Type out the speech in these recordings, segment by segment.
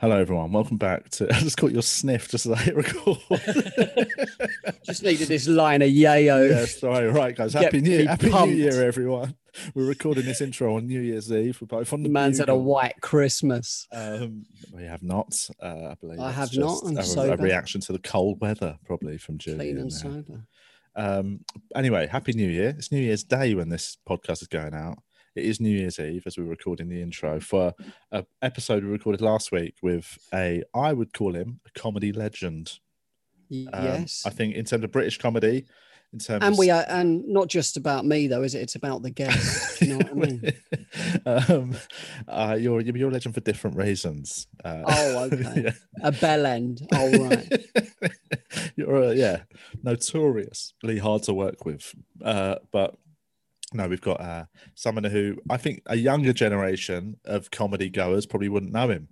Hello, everyone. Welcome back to. I just caught your sniff just as I hit record. Just needed this line of yayo. yeah, sorry. Right, guys. Get Happy New me Happy pumped. New Year, everyone. We're recording this intro on New Year's Eve. We're both on the man's had a white Christmas. Um, we have not. Uh, I believe I have not, I'm a, a reaction to the cold weather, probably from Clean Julian. and sober. Um, anyway, Happy New Year. It's New Year's Day when this podcast is going out. It is New Year's Eve as we're recording the intro for an episode we recorded last week with a, I would call him a comedy legend. Um, yes. I think in terms of British comedy, in terms and we are, and not just about me though, is it? It's about the guests. you know what I mean? um, uh, you're you're a legend for different reasons. Uh, Oh, okay. yeah. A bell end. Oh, right. you're uh, yeah, notoriously hard to work with. Uh, but no, we've got uh, someone who I think a younger generation of comedy goers probably wouldn't know him.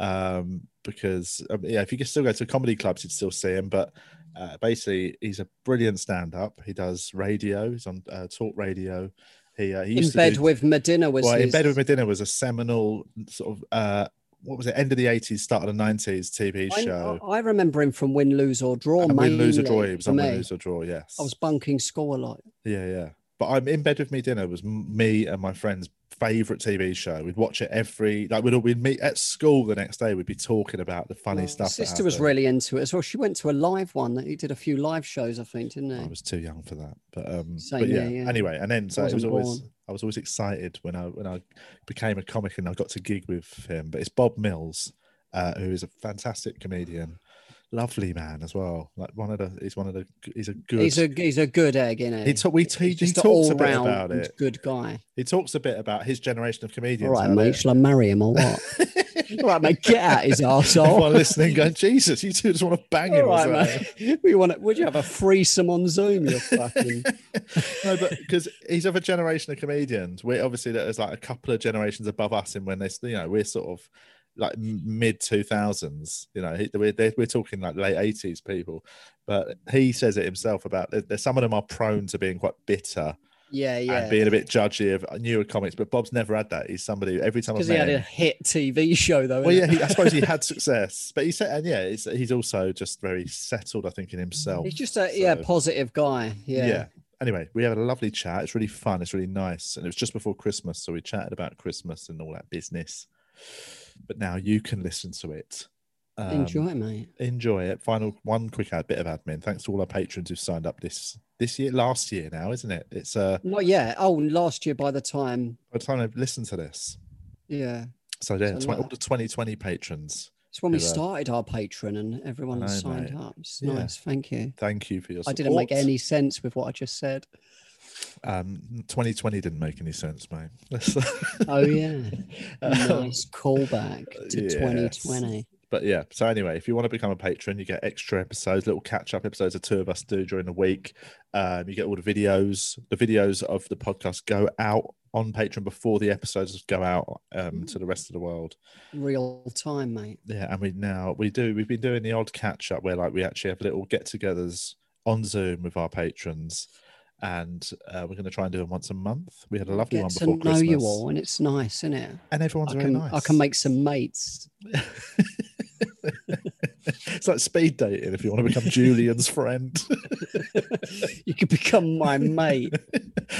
Um, because um, yeah, if you could still go to comedy clubs, you'd still see him. But uh, basically, he's a brilliant stand-up. He does radio. He's on uh, talk radio. He uh, he In used to bed do- with Me Dinner was well, in bed with Me Dinner was a seminal sort of uh, what was it? End of the eighties, start of the nineties TV show. I remember him from Win, Lose or Draw. and win, lose or draw. He was on win, lose or draw. Yes. I was bunking school a lot. Yeah, yeah. But I'm in bed with me dinner was me and my friend's favorite TV show. We'd watch it every like we'd we'd meet at school the next day. We'd be talking about the funny My stuff. sister was really into it as well. She went to a live one. He did a few live shows, I think, didn't he? I was too young for that, but um, Same but yeah. yeah. Anyway, and then so it was always born. I was always excited when I when I became a comic and I got to gig with him. But it's Bob Mills, uh, who is a fantastic comedian, lovely man as well. Like one of the he's one of the he's a good. He's a he's a good egg, isn't he? he, ta- we He's he talks a bit about it. Good guy. He talks a bit about his generation of comedians. All right, mate. they- Shall I marry him or what? All right, mate. Get out his arsehole. Everyone listening going, Jesus, you two just want to bang him. All right, mate. We want. Would you have a threesome on Zoom? You're fucking. no, but because he's of a generation of comedians. We're obviously there's like a couple of generations above us, and when they, you know, we're sort of like mid two thousands. You know, he- we're we're talking like late eighties people. But he says it himself about there's some of them are prone to being quite bitter Yeah, yeah. and being a bit judgy of newer comics. But Bob's never had that. He's somebody every time I've Because he had a hit TV show though. Well, yeah, he, I suppose he had success, but he said, and yeah, he's, he's also just very settled, I think, in himself. he's just a yeah positive guy. Yeah. yeah. Anyway, we had a lovely chat. It's really fun. It's really nice. And it was just before Christmas. So we chatted about Christmas and all that business. But now you can listen to it. Um, Enjoy, it, mate. Enjoy it. Final one quick ad, bit of admin. Thanks to all our patrons who've signed up this this year, last year now, isn't it? It's uh Not yet. Oh, last year by the time. by the time I've listened to this. Yeah. So yeah, So all the 2020 patrons. It's when we uh, started our patron and everyone know, signed mate. up. It's Yeah. nice. Thank you. Thank you for your support. I didn't make any sense with what I just said. Um, 2020 didn't make any sense, mate. Oh yeah. Um, nice callback to yes. 2020. but yeah so anyway if you want to become a patron you get extra episodes little catch up episodes the two of us do during the week um, you get all the videos the videos of the podcast go out on patreon before the episodes go out um, to the rest of the world Real time, mate. yeah and we now we do we've been doing the odd catch up where like we actually have little get-togethers on zoom with our patrons and uh, we're going to try and do them once a month we had a lovely Get one to before know christmas you all, and it's nice, isn't it? and everyone's I very can nice I can make some mates. it's like speed dating if you want to become julian's friend you could become my mate.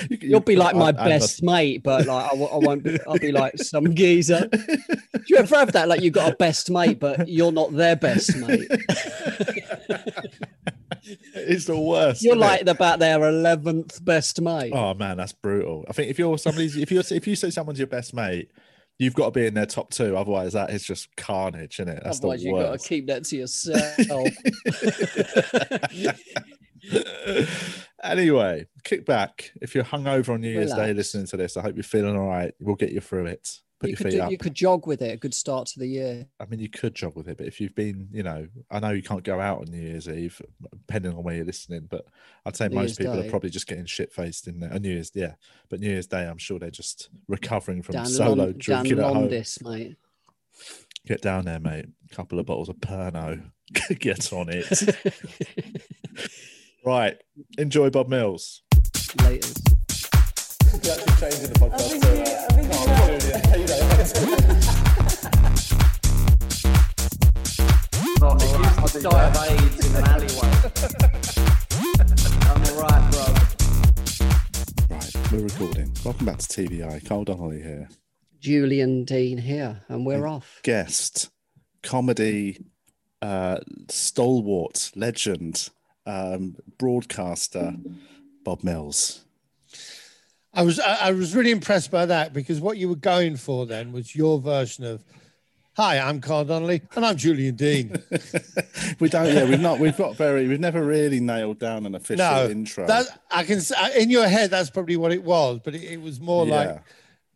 You You'll be like my I- I best mate, but like I won't. Be, I'll be like some geezer. Do you ever have that? Like you got a best mate, but you're not their best mate. It's the worst. You're isn't it? like about their eleventh best mate. oh man, that's brutal. I think if you're somebody's, if you're, if you say someone's your best mate, you've got to be in their top two. Otherwise, that is just carnage, isn't it? That's Otherwise, the you got to keep that to yourself. anyway, kick back. If you're hungover on New Year's Day listening to this, I hope you're feeling all right. We'll get you through it. Put you your could feet do, up. you could jog with it. A good start to the year. I mean, you could jog with it, but if you've been, you know, I know you can't go out on New Year's Eve, depending on where you're listening, but I'd say New most Year's people are probably just getting shit faced in there. On New Year's, yeah, but New Year's Day, I'm sure they're just recovering from Down, solo Lon- down drinking at home. Londis, mate. Get down there, mate. couple of bottles of Pernod. Get on it. right. Enjoy Bob Mills. Later. You're actually changing the podcast. I think you- I think you- gonna die of AIDS in an alleyway. I'm alright, bro. Right, we're recording. Welcome back to TVI. Carl Donnelly here. Julian Deane here, and we're off. Guest, comedy, uh, stalwart, legend, um, broadcaster, Bob Mills. I was I, I was really impressed by that because what you were going for then was your version of Hi, I'm Carl Donnelly and I'm Julian Deane. we don't. Yeah, we've not. We've got very. We've never really nailed down an official no, intro. that I can s- in your head that's probably what it was, but it, it was more Yeah. like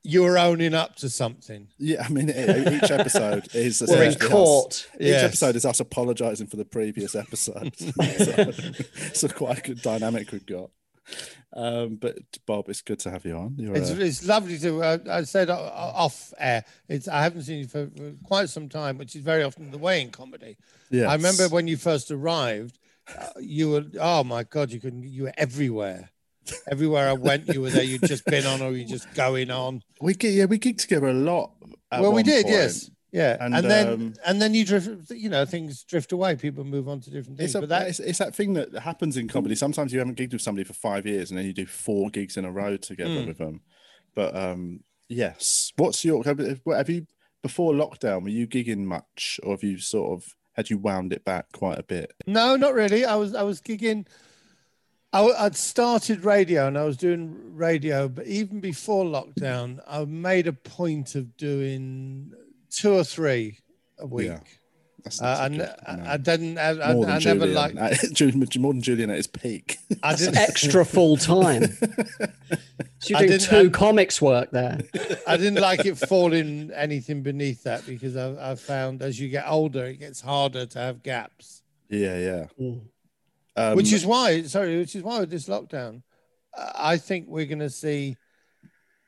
you were owning up to something. yeah, I mean, each episode is We're in essentially us- court. Each episode is us apologising for the previous episode. so, it's a quite a good dynamic we've got. Um, but Bob, it's good to have you on. You're It's, uh, it's lovely to. Uh, I said uh, off air. It's I haven't seen you for, for quite some time, which is very often the way in comedy. yes. I remember when you first arrived, uh, you were oh my god, you couldn't. You were everywhere. Everywhere I went, you were there. You'd just been on, or you just going on. we get yeah we geeked together a lot. well, we did, point. yes, yeah, And, and, then um, and then you drift. You know, things drift away. People move on to different things. It's, a, but that it's, it's that thing that happens in comedy. Sometimes you haven't gigged with somebody for five years, and then you do four gigs in a row together Mm. with them. But um, yes, what's your have have you before lockdown? Were you gigging much, or have you sort of had you wound it back quite a bit? no, not really. I was I was gigging. I, would started radio and I was doing radio, but even before lockdown, I made a point of doing two or three a week. Yeah. That's, Uh, that's a and good I, amount. I didn't. I, I, I never Julian. liked. More than Julian at his peak. I didn't. extra full time. So you're doing two I- comics work there. I didn't like it falling anything beneath that because I, I found as you get older, it gets harder to have gaps. yeah, yeah. Mm. Um, which is why, sorry, which is why with this lockdown, uh, I think we're going to see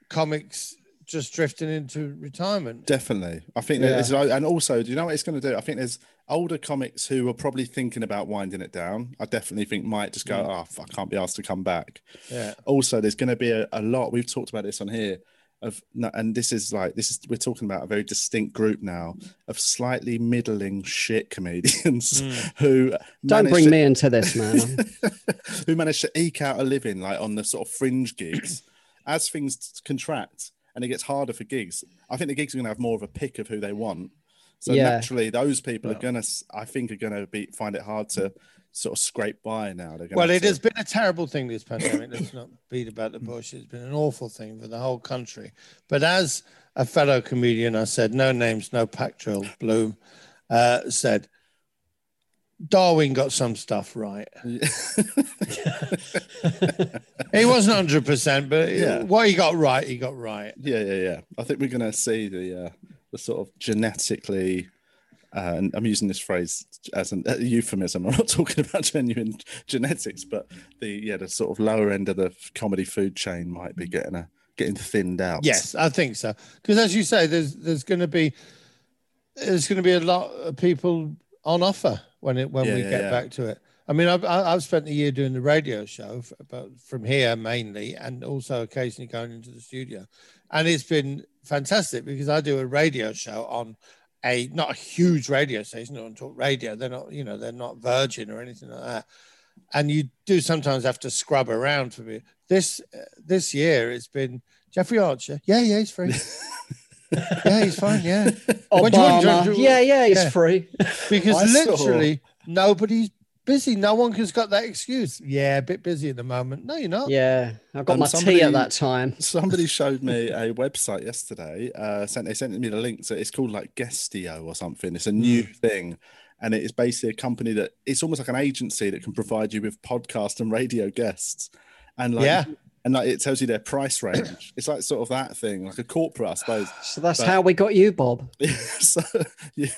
comics just drifting into retirement. Definitely. I think Yeah. that is, and also, do you know what it's going to do? I think there's older comics who are probably thinking about winding it down. I definitely think might just go, oh, I can't be asked to come back. Yeah. Also, there's going to be a, a lot, we've talked about this on here, of, and this is like, this is, we're talking about a very distinct group now of slightly middling shit comedians mm. who Don't bring to- me into this, man. who manage to eke out a living like on the sort of fringe gigs as things contract and it gets harder for gigs i think the gigs are going to have more of a pick of who they want so Yeah. naturally those people are going to i think are going to be find it hard to sort of scrape by now They're gonna Well, it to- has been a terrible thing, this pandemic. Let's not beat about the bush. It's been an awful thing for the whole country. But as a fellow comedian, I said, no names, no pack drill, Bloom, uh, said, Darwin got some stuff right. He wasn't 100%, but Yeah. what he got right, he got right. yeah yeah yeah i think we're going to see the uh the sort of genetically uh, and I'm using this phrase as an, a euphemism. I'm not talking about genuine genetics, but the yeah, the sort of lower end of the comedy food chain might be getting a getting thinned out. Yes, I think so. Because as you say, there's there's going to be there's going to be a lot of people on offer when it when Yeah, we yeah, get yeah. back to it. I mean, I've I- I've spent the year doing the radio show, but from here mainly, and also occasionally going into the studio, and it's been fantastic because I do a radio show on a not a huge radio station, on talk radio. They're not, you know, they're not Virgin or anything like that. And you do sometimes have to scrub around for me. This uh, this year, it's been Jeffrey Archer. Yeah, yeah, he's free. yeah, he's fine. Yeah, When do you want to Obama. do- Yeah, yeah, he's Yeah. free. because I saw- literally nobody's busy. No one has got that excuse. Yeah, a bit busy at the moment. No, you're not. Yeah, I got Um, my somebody- tea at that time. Somebody showed me a website yesterday. Uh, sent they sent me the link to it's called like Guestio or something. It's a new Hmm. thing, and it is basically a company that it's almost like an agency that can provide you with podcast and radio guests, and like Yeah. And like it tells you their price range. it's like sort of that thing, like a corporate, I suppose. So that's But- how we got you, Bob. so, yeah.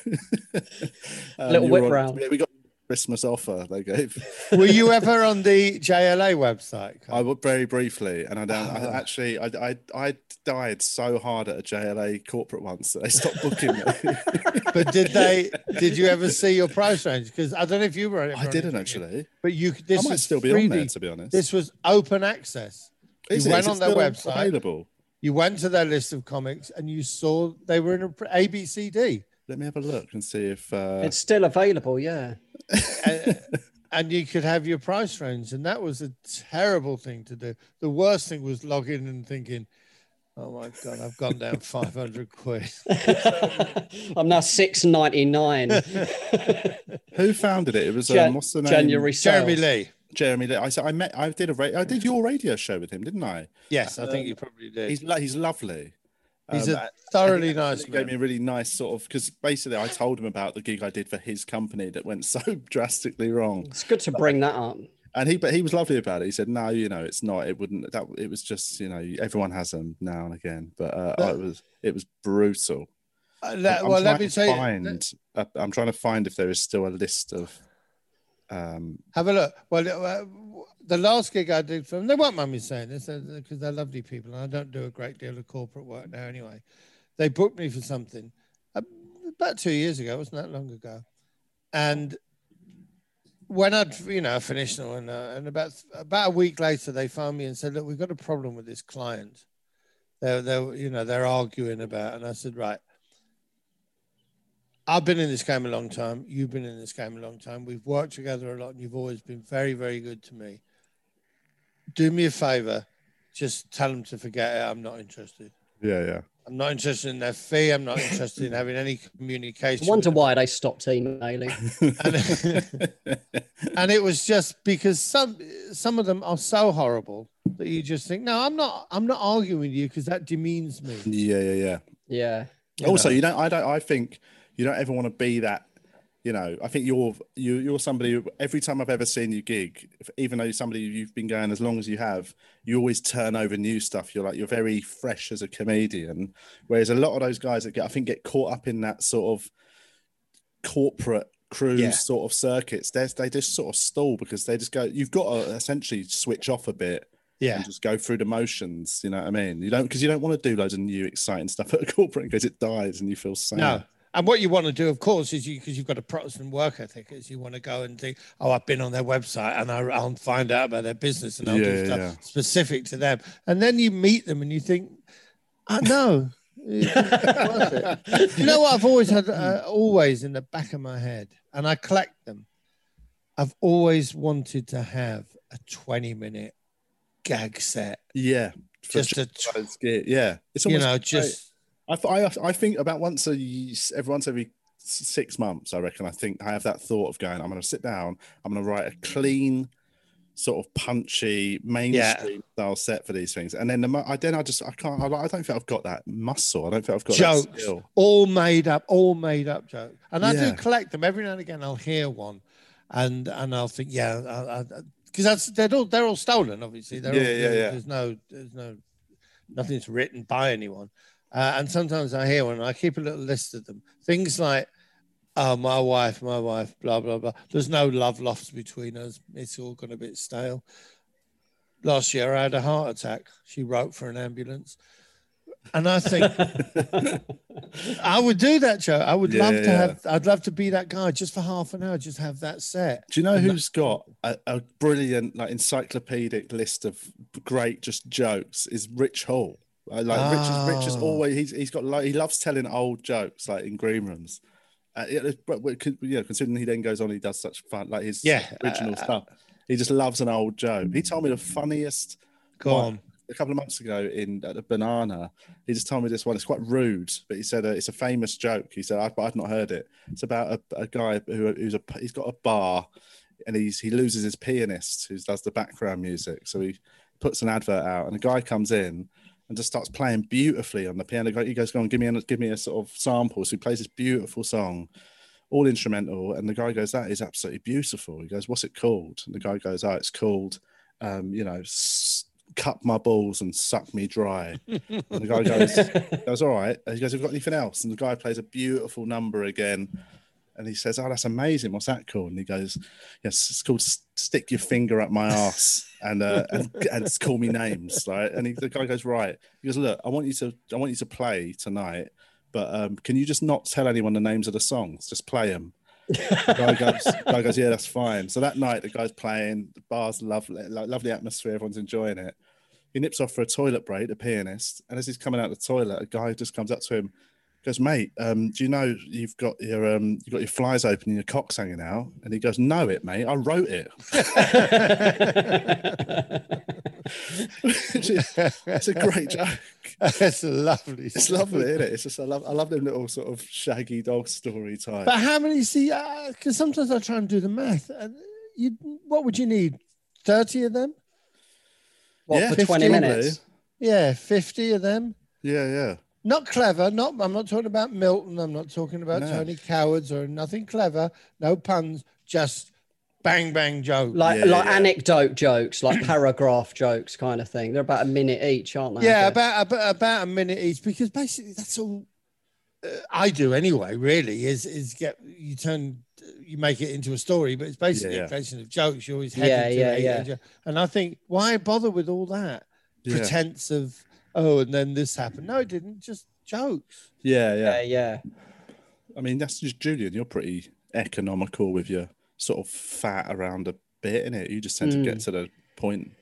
Um, Little whip on- round. Yeah, we got Christmas offer they gave. Were you ever on the JLA website? I would very briefly, and I don't. Ah. I actually, I, I, I died so hard at a JLA corporate once that they stopped booking me. but did they? Did you ever see your price range? Because I don't know if you were. I didn't actually. But you. This I might still be on there, to be honest. This was open access. Is you it? went on their website. Available. You went to their list of comics and you saw they were in a ABCD. Let me have a look and see if. Uh, It's still available, yeah. and, and you could have your price range, and that was a terrible thing to do. The worst thing was logging and thinking, "Oh my god, I've gone down five hundred quid." I'm now six ninety nine. Who founded it? It was Jan- um, what's the name? January Jeremy. Lee. Jeremy. Lee. I said I met. I did a. ra- I did your radio show with him, didn't I? Yes, I think you probably did. He's he's lovely. He's Um, a thoroughly nice think He gave me a really nice sort of because basically I told him about the gig I did for his company that went so drastically wrong, It's good to bring that up. and he but he was lovely about it. He said, "No, you know, it's not. It wouldn't. That it was just you know everyone has them now and again, but uh, But- it was it was brutal. Uh, let- I'm well, let me to tell you. find, uh, I'm trying to find if there is still a list of. Um, Have a look. Well, uh, the last gig I did for them, they won't mind me saying this because they're lovely people, and I don't do a great deal of corporate work now anyway. They booked me for something uh, about two years ago, wasn't that long ago, and when I'd you know finished and, uh, and about about a week later, they found me and said, "Look, we've got a problem with this client. They're they're you know they're arguing about," and I said, "Right." I've been in this game a long time. You've been in this game a long time. We've worked together a lot, and you've always been very, very good to me. Do me a favor, just tell them to forget it. I'm not interested. yeah, yeah. I'm not interested in their fee. I'm not interested in having any communication. I communication. wonder why they stopped emailing. And, and it was just because some some of them are so horrible that you just think, no, I'm not. I'm not arguing with you because that demeans me. yeah, yeah, yeah. Yeah. You also, know. you don't. I don't. I think you don't ever want to be that. You know, I think you're you you're somebody. Who, every time I've ever seen you gig, if, even though you're somebody you've been going as long as you have, you always turn over new stuff. You're like you're very fresh as a comedian. Whereas a lot of those guys that get, I think, get caught up in that sort of corporate cruise Yeah. sort of circuits. They they just sort of stall because they just go. You've got to essentially switch off a bit Yeah, and just go through the motions. You know what I mean? You don't because you don't want to do loads of new exciting stuff at a corporate because it dies and you feel sad. no. And what you want to do, of course, is you because you've got a Protestant work ethic, is you want to go and think, oh, I've been on their website and I, I'll find out about their business and I'll Yeah, do stuff yeah. specific to them. And then you meet them and you think, I know. It's worth it. you know what I've always had, uh, always in the back of my head, and I collect them. I've always wanted to have a 20 minute gag set, Yeah, just a, those yeah. It's you know, just I, th- I I think about once a every once every six months. I reckon I think I have that thought of going. I'm going to sit down. I'm going to write a clean, sort of punchy mainstream style set for these things, and then the I then I just I can't. I, I don't think I've got that muscle. I don't think I've got Jokes. all made up, all made up jokes. And I Yeah. do collect them every now and again. I'll hear one, and and I'll think, yeah, because that's they're all they're all stolen. Obviously, they're Yeah, all, yeah, yeah. There's no, there's no, nothing's written by anyone. Uh, and sometimes I hear one. I keep a little list of them. Things like, "Oh, my wife, my wife, blah blah blah." There's no love lost between us. It's all gone a bit stale. Last year, I had a heart attack. She wrote for an ambulance. And I think I would do that, Joe. I would Yeah, love to yeah. have. I'd love to be that guy just for half an hour. Just have that set. Do you know And that- who's got a, a brilliant, like, encyclopedic list of great just jokes? Is Rich Hall. I like Rich. Is, Rich is Ah. always he's he's got like he loves telling old jokes like in green rooms. Uh, yeah, but but you know, considering he then goes on, he does such fun like his Yeah, original uh, stuff. He just loves an old joke. He told me the funniest Go one on. a couple of months ago in at the banana. He just told me this one. It's quite rude, but he said uh, it's a famous joke. He said I've, I've not heard it. It's about a, a guy who who's a he's got a bar, and he's he loses his pianist who does the background music. So he puts an advert out, and a guy comes in and just starts playing beautifully on the piano. He goes, "Go on, give me a, give me a sort of sample." So he plays this beautiful song, all instrumental, and the guy goes, "That is absolutely beautiful." He goes, "What's it called?" And the guy goes, "Oh, it's called, um, you know, s- cut my balls and suck me dry." and the guy goes, "That's all right." And he goes, "Have you got anything else?" And the guy plays a beautiful number again. And he says, "Oh, that's amazing. What's that called?" And he goes, "Yes, it's called Stick Your Finger Up My Ass and uh, and, and call me names." Right? And he, the guy goes, "Right." He goes, "Look, I want you to I want you to play tonight, but um, can you just not tell anyone the names of the songs? Just play them." The guy goes, the guy goes, "Yeah, that's fine." So that night, the guy's playing. The bar's lovely, lo- lovely atmosphere. Everyone's enjoying it. He nips off for a toilet break, the pianist, and as he's coming out the toilet, a guy just comes up to him goes, mate, um, do you know you've got your um, you've got your flies open and your cock's hanging out? And he goes, no, it, mate, I wrote it. it's a great joke. It's lovely. It's lovely, isn't it? It's just I love I love them little sort of shaggy dog story type. But how many see? Because sometimes I try and do the math. And you, what would you need? Thirty of them? What, Yeah, for 20 minutes? Yeah, fifty of them. Yeah, yeah. Not clever. Not. I'm not talking about Milton. I'm not talking about No. Tony Cowards or nothing clever. No puns. Just bang bang jokes. Like Yeah, like yeah. anecdote jokes, like paragraph jokes kind of thing. They're about a minute each, aren't they? yeah, about, about about a minute each because basically that's all uh, I do anyway. Really, is is get you turn you make it into a story, but it's basically Yeah, yeah. a collection of jokes. You always Yeah, head yeah, yeah, yeah. And I think why bother with all that Yeah. pretense of oh, and then this happened. No, it didn't. Just jokes. Yeah, yeah, yeah. yeah. I mean, that's just Julian. You're pretty economical with your sort of fat around a bit, in it. You just tend to get mm. to the point.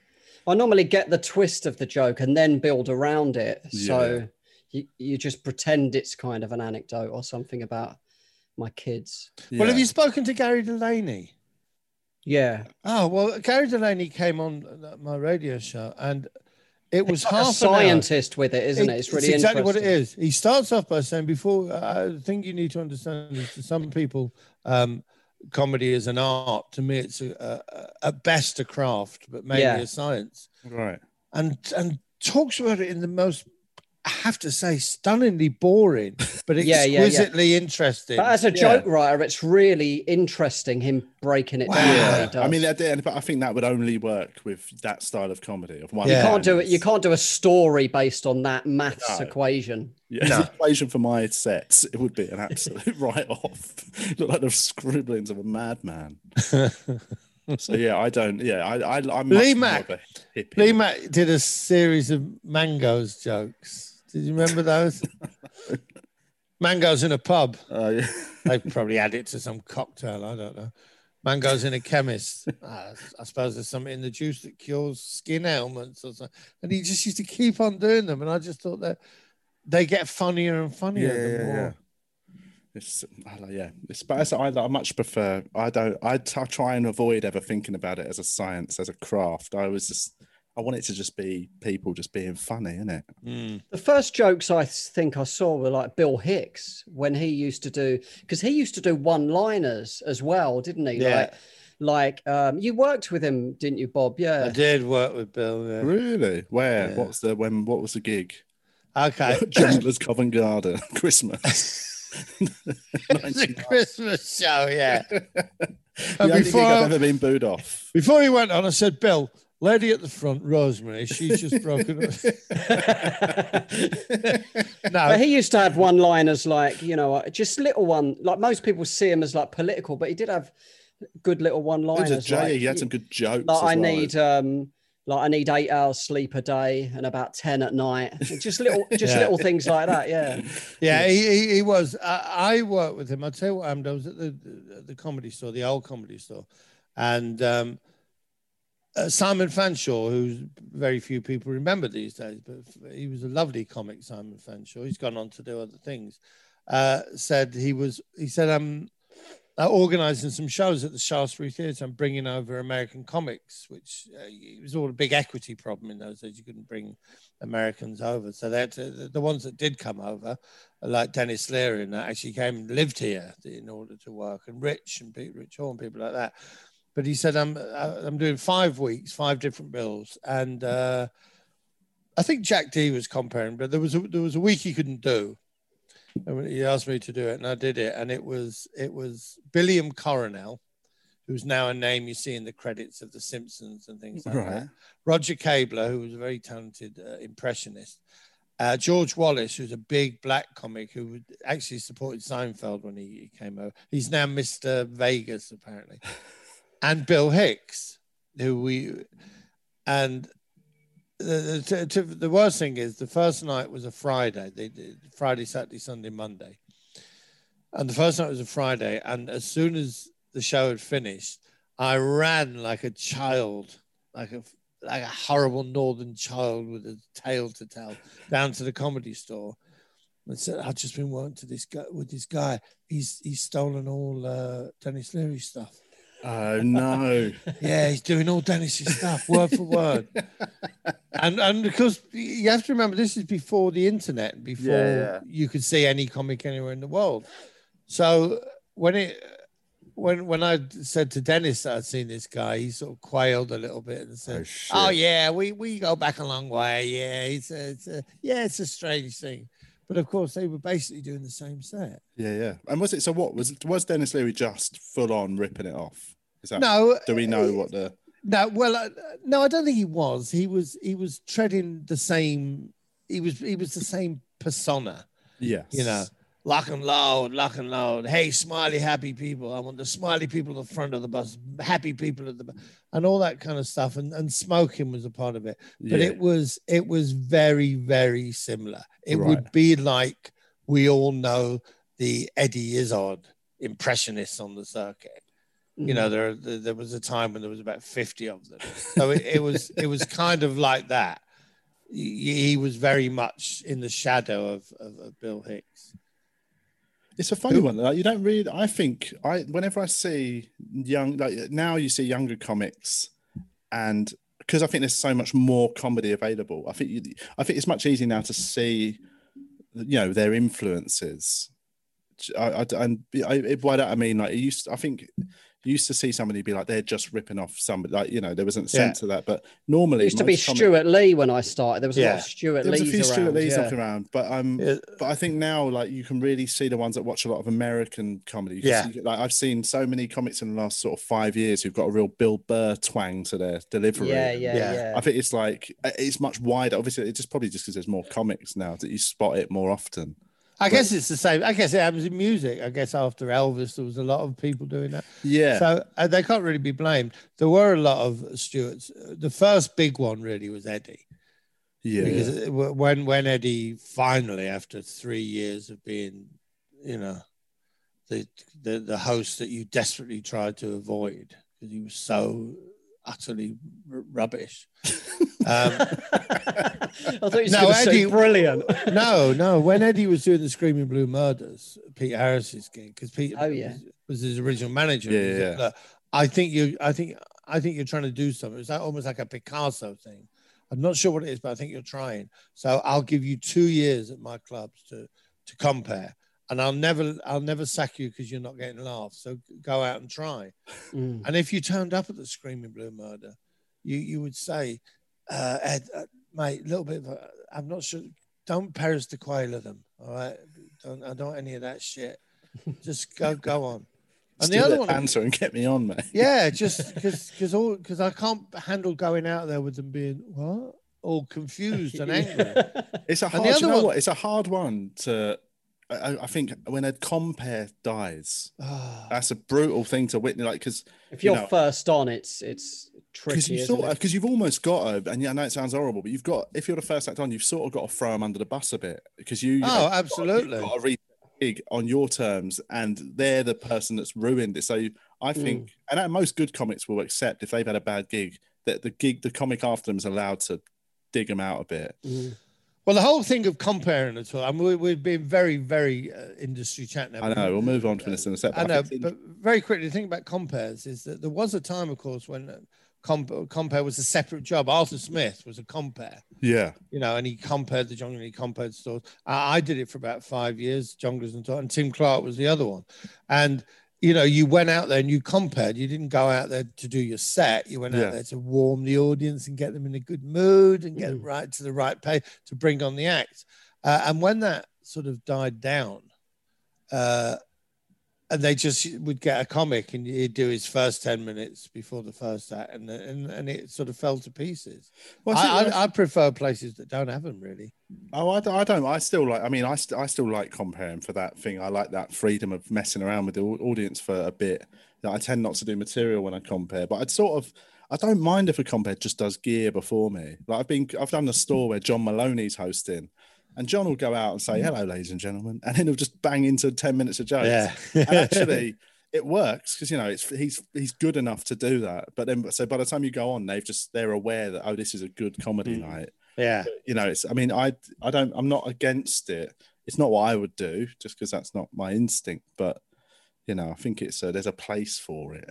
I normally get the twist of the joke and then build around it. So Yeah. you, you just pretend it's kind of an anecdote or something about my kids. Well, have you spoken to Gary Delaney? Yeah. Oh well, Gary Delaney came on my radio show, and it was Like a half an hour. scientist with it, isn't it? It's really exactly what it is. He starts off by saying, "Before I think you need to understand is to some people, um, comedy is an art. To me, it's a, a, at best a craft, but maybe Yeah. a science." Right. And and talks about it in the most, I have to say, stunningly boring, but Yeah, yeah, yeah. exquisitely interesting. But as a Yeah. joke writer, it's really interesting him breaking it down. the way he does. I mean, at the end, but I think that would only work with that style of comedy. Of one You you can't do it. You can't do a story based on that maths No. equation. Yeah, No. the equation for my sets, it would be an absolute write-off. Look like the scribblings of a madman. so yeah, I don't. Yeah, I, I I'm Lee more Mack. of a hippie. Lee Mack did a series of mangoes jokes. Did you remember those? mangoes in a pub. Uh, yeah. They probably add it to some cocktail. I don't know. Mangoes in a chemist. Ah, I suppose there's something in the juice that cures skin ailments or something. And he just used to keep on doing them. And I just thought that they get funnier and funnier. Yeah, the yeah, more. yeah. It's I yeah. It's but I, I much prefer. I don't. I, I try and avoid ever thinking about it as a science, as a craft. I was just. I want it to just be people just being funny, innit? Mm. The first jokes I think I saw were like Bill Hicks when he used to do because he used to do one-liners as well, didn't he? Yeah. Like, like um, you worked with him, didn't you, Bob? Yeah, I did work with Bill. Yeah. Really? Where? Yeah. What was the when? What was the gig? Okay. Chandler's Covent Garden, Christmas. it's a Christmas show, yeah. the And only gig before, I've ever been booed off. before he went on, I said, Bill, lady at the front, Rosemary, she's just broken up. But no, he used to have one-liners like you know, just little one. Like most people see him as like political, but he did have good little one-liners. a J. like, he had some good jokes. like as I well. need um like I need eight hours sleep a day and about ten at night. Just little, just Yeah. little things like that. Yeah. yeah, he, he, he was. I, I worked with him. I'll tell you what happened. I was at the, the, the comedy store, the old comedy store, and um, uh, Simon Fanshawe, who's very few people remember these days, but he was a lovely comic, Simon Fanshawe. He's gone on to do other things. Uh, said he was. He said, "I'm uh, organising some shows at the Shaftesbury Theatre. I'm bringing over American comics, which uh, it was all a big equity problem in those days. You couldn't bring Americans over, so that the, ones that did come over, like Denis Leary, and that actually came and lived here in order to work, and Rich and Pete Rich and people like that." But he said, "I'm uh, I'm doing five weeks, five different bills, and uh, I think Jack Dee was comparing, but there was a, there was a week he couldn't do." And he asked me to do it, and I did it. And it was it was Billiam Coronel, who's now a name you see in the credits of The Simpsons and things like Right. that. Roger Kabler, who was a very talented uh, impressionist. Uh, George Wallace, who's a big black comic who actually supported Seinfeld when he, he came over. He's now Mr. Vegas, apparently. and Bill Hicks, who we and the, the, the worst thing is the first night was a Friday. They did Friday, Saturday, Sunday, Monday, and the first night was a Friday. And as soon as the show had finished, I ran like a child, like a like a horrible northern child with a tale to tell, down to the comedy store. and said, "I've just been working to this guy with this guy. He's he's stolen all uh, Denis Leary stuff. Oh no! Yeah, he's doing all Denis's stuff, word for word. And and because you have to remember, this is before the internet, before Yeah, you could see any comic anywhere in the world. So when it when when I said to Denis that I'd seen this guy, he sort of quailed a little bit and Oh, said, shit. "Oh, yeah, we we go back a long way. Yeah, it's a, it's a yeah, it's a strange thing." But of course, they were basically doing the same set. yeah, yeah. And was it so? What was was Denis Leary just full on ripping it off? Is that? No, Do we know what the? No, well, uh, no, I don't think he was. He was he was treading the same. He was he was the same persona. Yes. You know, lock and load, lock and load. Hey, smiley, happy people. I want the smiley people at the front of the bus, happy people at the, and all that kind of stuff. And and smoking was a part of it. But Yeah. it was it was very very similar. It Right. would be like we all know the Eddie Izzard impressionists on the circuit you know mm. there, there there was a time when there was about 50 of them so it, it was it was kind of like that he, he was very much in the shadow of, of, of bill hicks It's a funny one. Like you don't really. I think I whenever I see young like now you see younger comics, and because I think there's so much more comedy available. I think you, I think it's much easier now to see, you know, their influences. I, I and I, by that I mean like it used. I think you used to see somebody be like they're just ripping off somebody. Like you know there wasn't a Yeah. sense of that, but normally It used to be most comic- Stewart Lee when I started. There was a lot of Stewart There was a Lees few Stewart around. Lees yeah. around, but um, Yeah. but I think now, like, you can really see the ones that watch a lot of American comedy. Yeah. see- like I've seen so many comics in the last sort of five years who've got a real Bill Burr twang to their delivery. Yeah, yeah, Yeah. yeah. I think it's like uh, it's much wider. Obviously, it's just probably just because there's more comics now that you spot it more often. I guess it's the same i guess it happens in music i guess after elvis there was a lot of people doing that. Yeah, so uh, they can't really be blamed. There were a lot of stewarts the first big one really was eddie. Yeah, because it- when when Eddie finally, after three years of being, you know, the the, the host that you desperately tried to avoid because he was so utterly r- rubbish. Um, I thought you were No, say Eddie- brilliant. no, no. When Eddie was doing the Screaming Blue Murders, Pete Harris's gig, because Pete Oh, yeah. was, was his original manager. Yeah, yeah. "Look, I think you, I think, I think you're trying to do something. It's like, almost like a Picasso thing. I'm not sure what it is, but I think you're trying. So I'll give you two years at my clubs to to compare, and I'll never, I'll never sack you because you're not getting laughs. So go out and try. Mm. And if you turned up at the Screaming Blue Murder, you you would say, uh, Ed, uh, mate, a little bit. Of a, I'm not sure. Don't Paris de Quayle them. All right. Don't I don't want any of that shit. Just go go on. And the other one, answer and get me on, mate. yeah, just because because all because I can't handle going out there with them being what all confused and angry. It's a hard. you know one- what? It's a hard one to. I, I think when a compare dies, Ah, that's a brutal thing to witness. Like because If you're you know- first on, it's it's because tricky. you sort because you've almost got to, and yeah, I know it sounds horrible, but you've got if you're the first act on, you've sort of got to throw them under the bus a bit because you. you Oh, know, you've got- absolutely. You've got to read gig on your terms, and they're the person that's ruined it. So I think, and uh, most good comics will accept if they've had a bad gig that the gig, the comic after them is allowed to dig them out a bit. Mm. Well, the whole thing of comparing at all. I mean, we, we've been very very uh, industry chat now. I know. We'll move on to this in a second. I know, think but very quickly, the thing about compares is that there was a time, of course, when uh, comp- compare was a separate job. Arthur Smith was a compare, yeah, you know, and he compared the jungle, he compared stores. I, I did it for about five years, Jongleurs and and Tim Clark was the other one. And you know, you went out there and you compared. You didn't go out there to do your set. You went Yeah. out there to warm the audience and get them in a good mood and get Mm. them right to the right pace to bring on the act. Uh, and when that sort of died down, uh, and they just would get a comic and he'd do his first 10 minutes before the first act and, and, and it sort of fell to pieces. Well, I, I, I prefer places that don't have them really. Oh, I, don't- I don't. I still like. I mean, I, st- I still like comparing for that thing. I like that freedom of messing around with the audience for a bit. That I tend not to do material when I compare, but I'd sort of. I don't mind if a compare just does gear before me. Like I've been, I've done the store where John Moloney's hosting, and John will go out and say, "Hello, ladies and gentlemen," and then he'll just bang into ten minutes of jokes. and actually it works because you know it's he's he's good enough to do that but then so by the time you go on they've just they're aware that oh this is a good comedy Mm. night yeah. you know it's i mean i i don't i'm not against it it's not what I would do, just because that's not my instinct. But you know, I think it's uh, there's a place for it.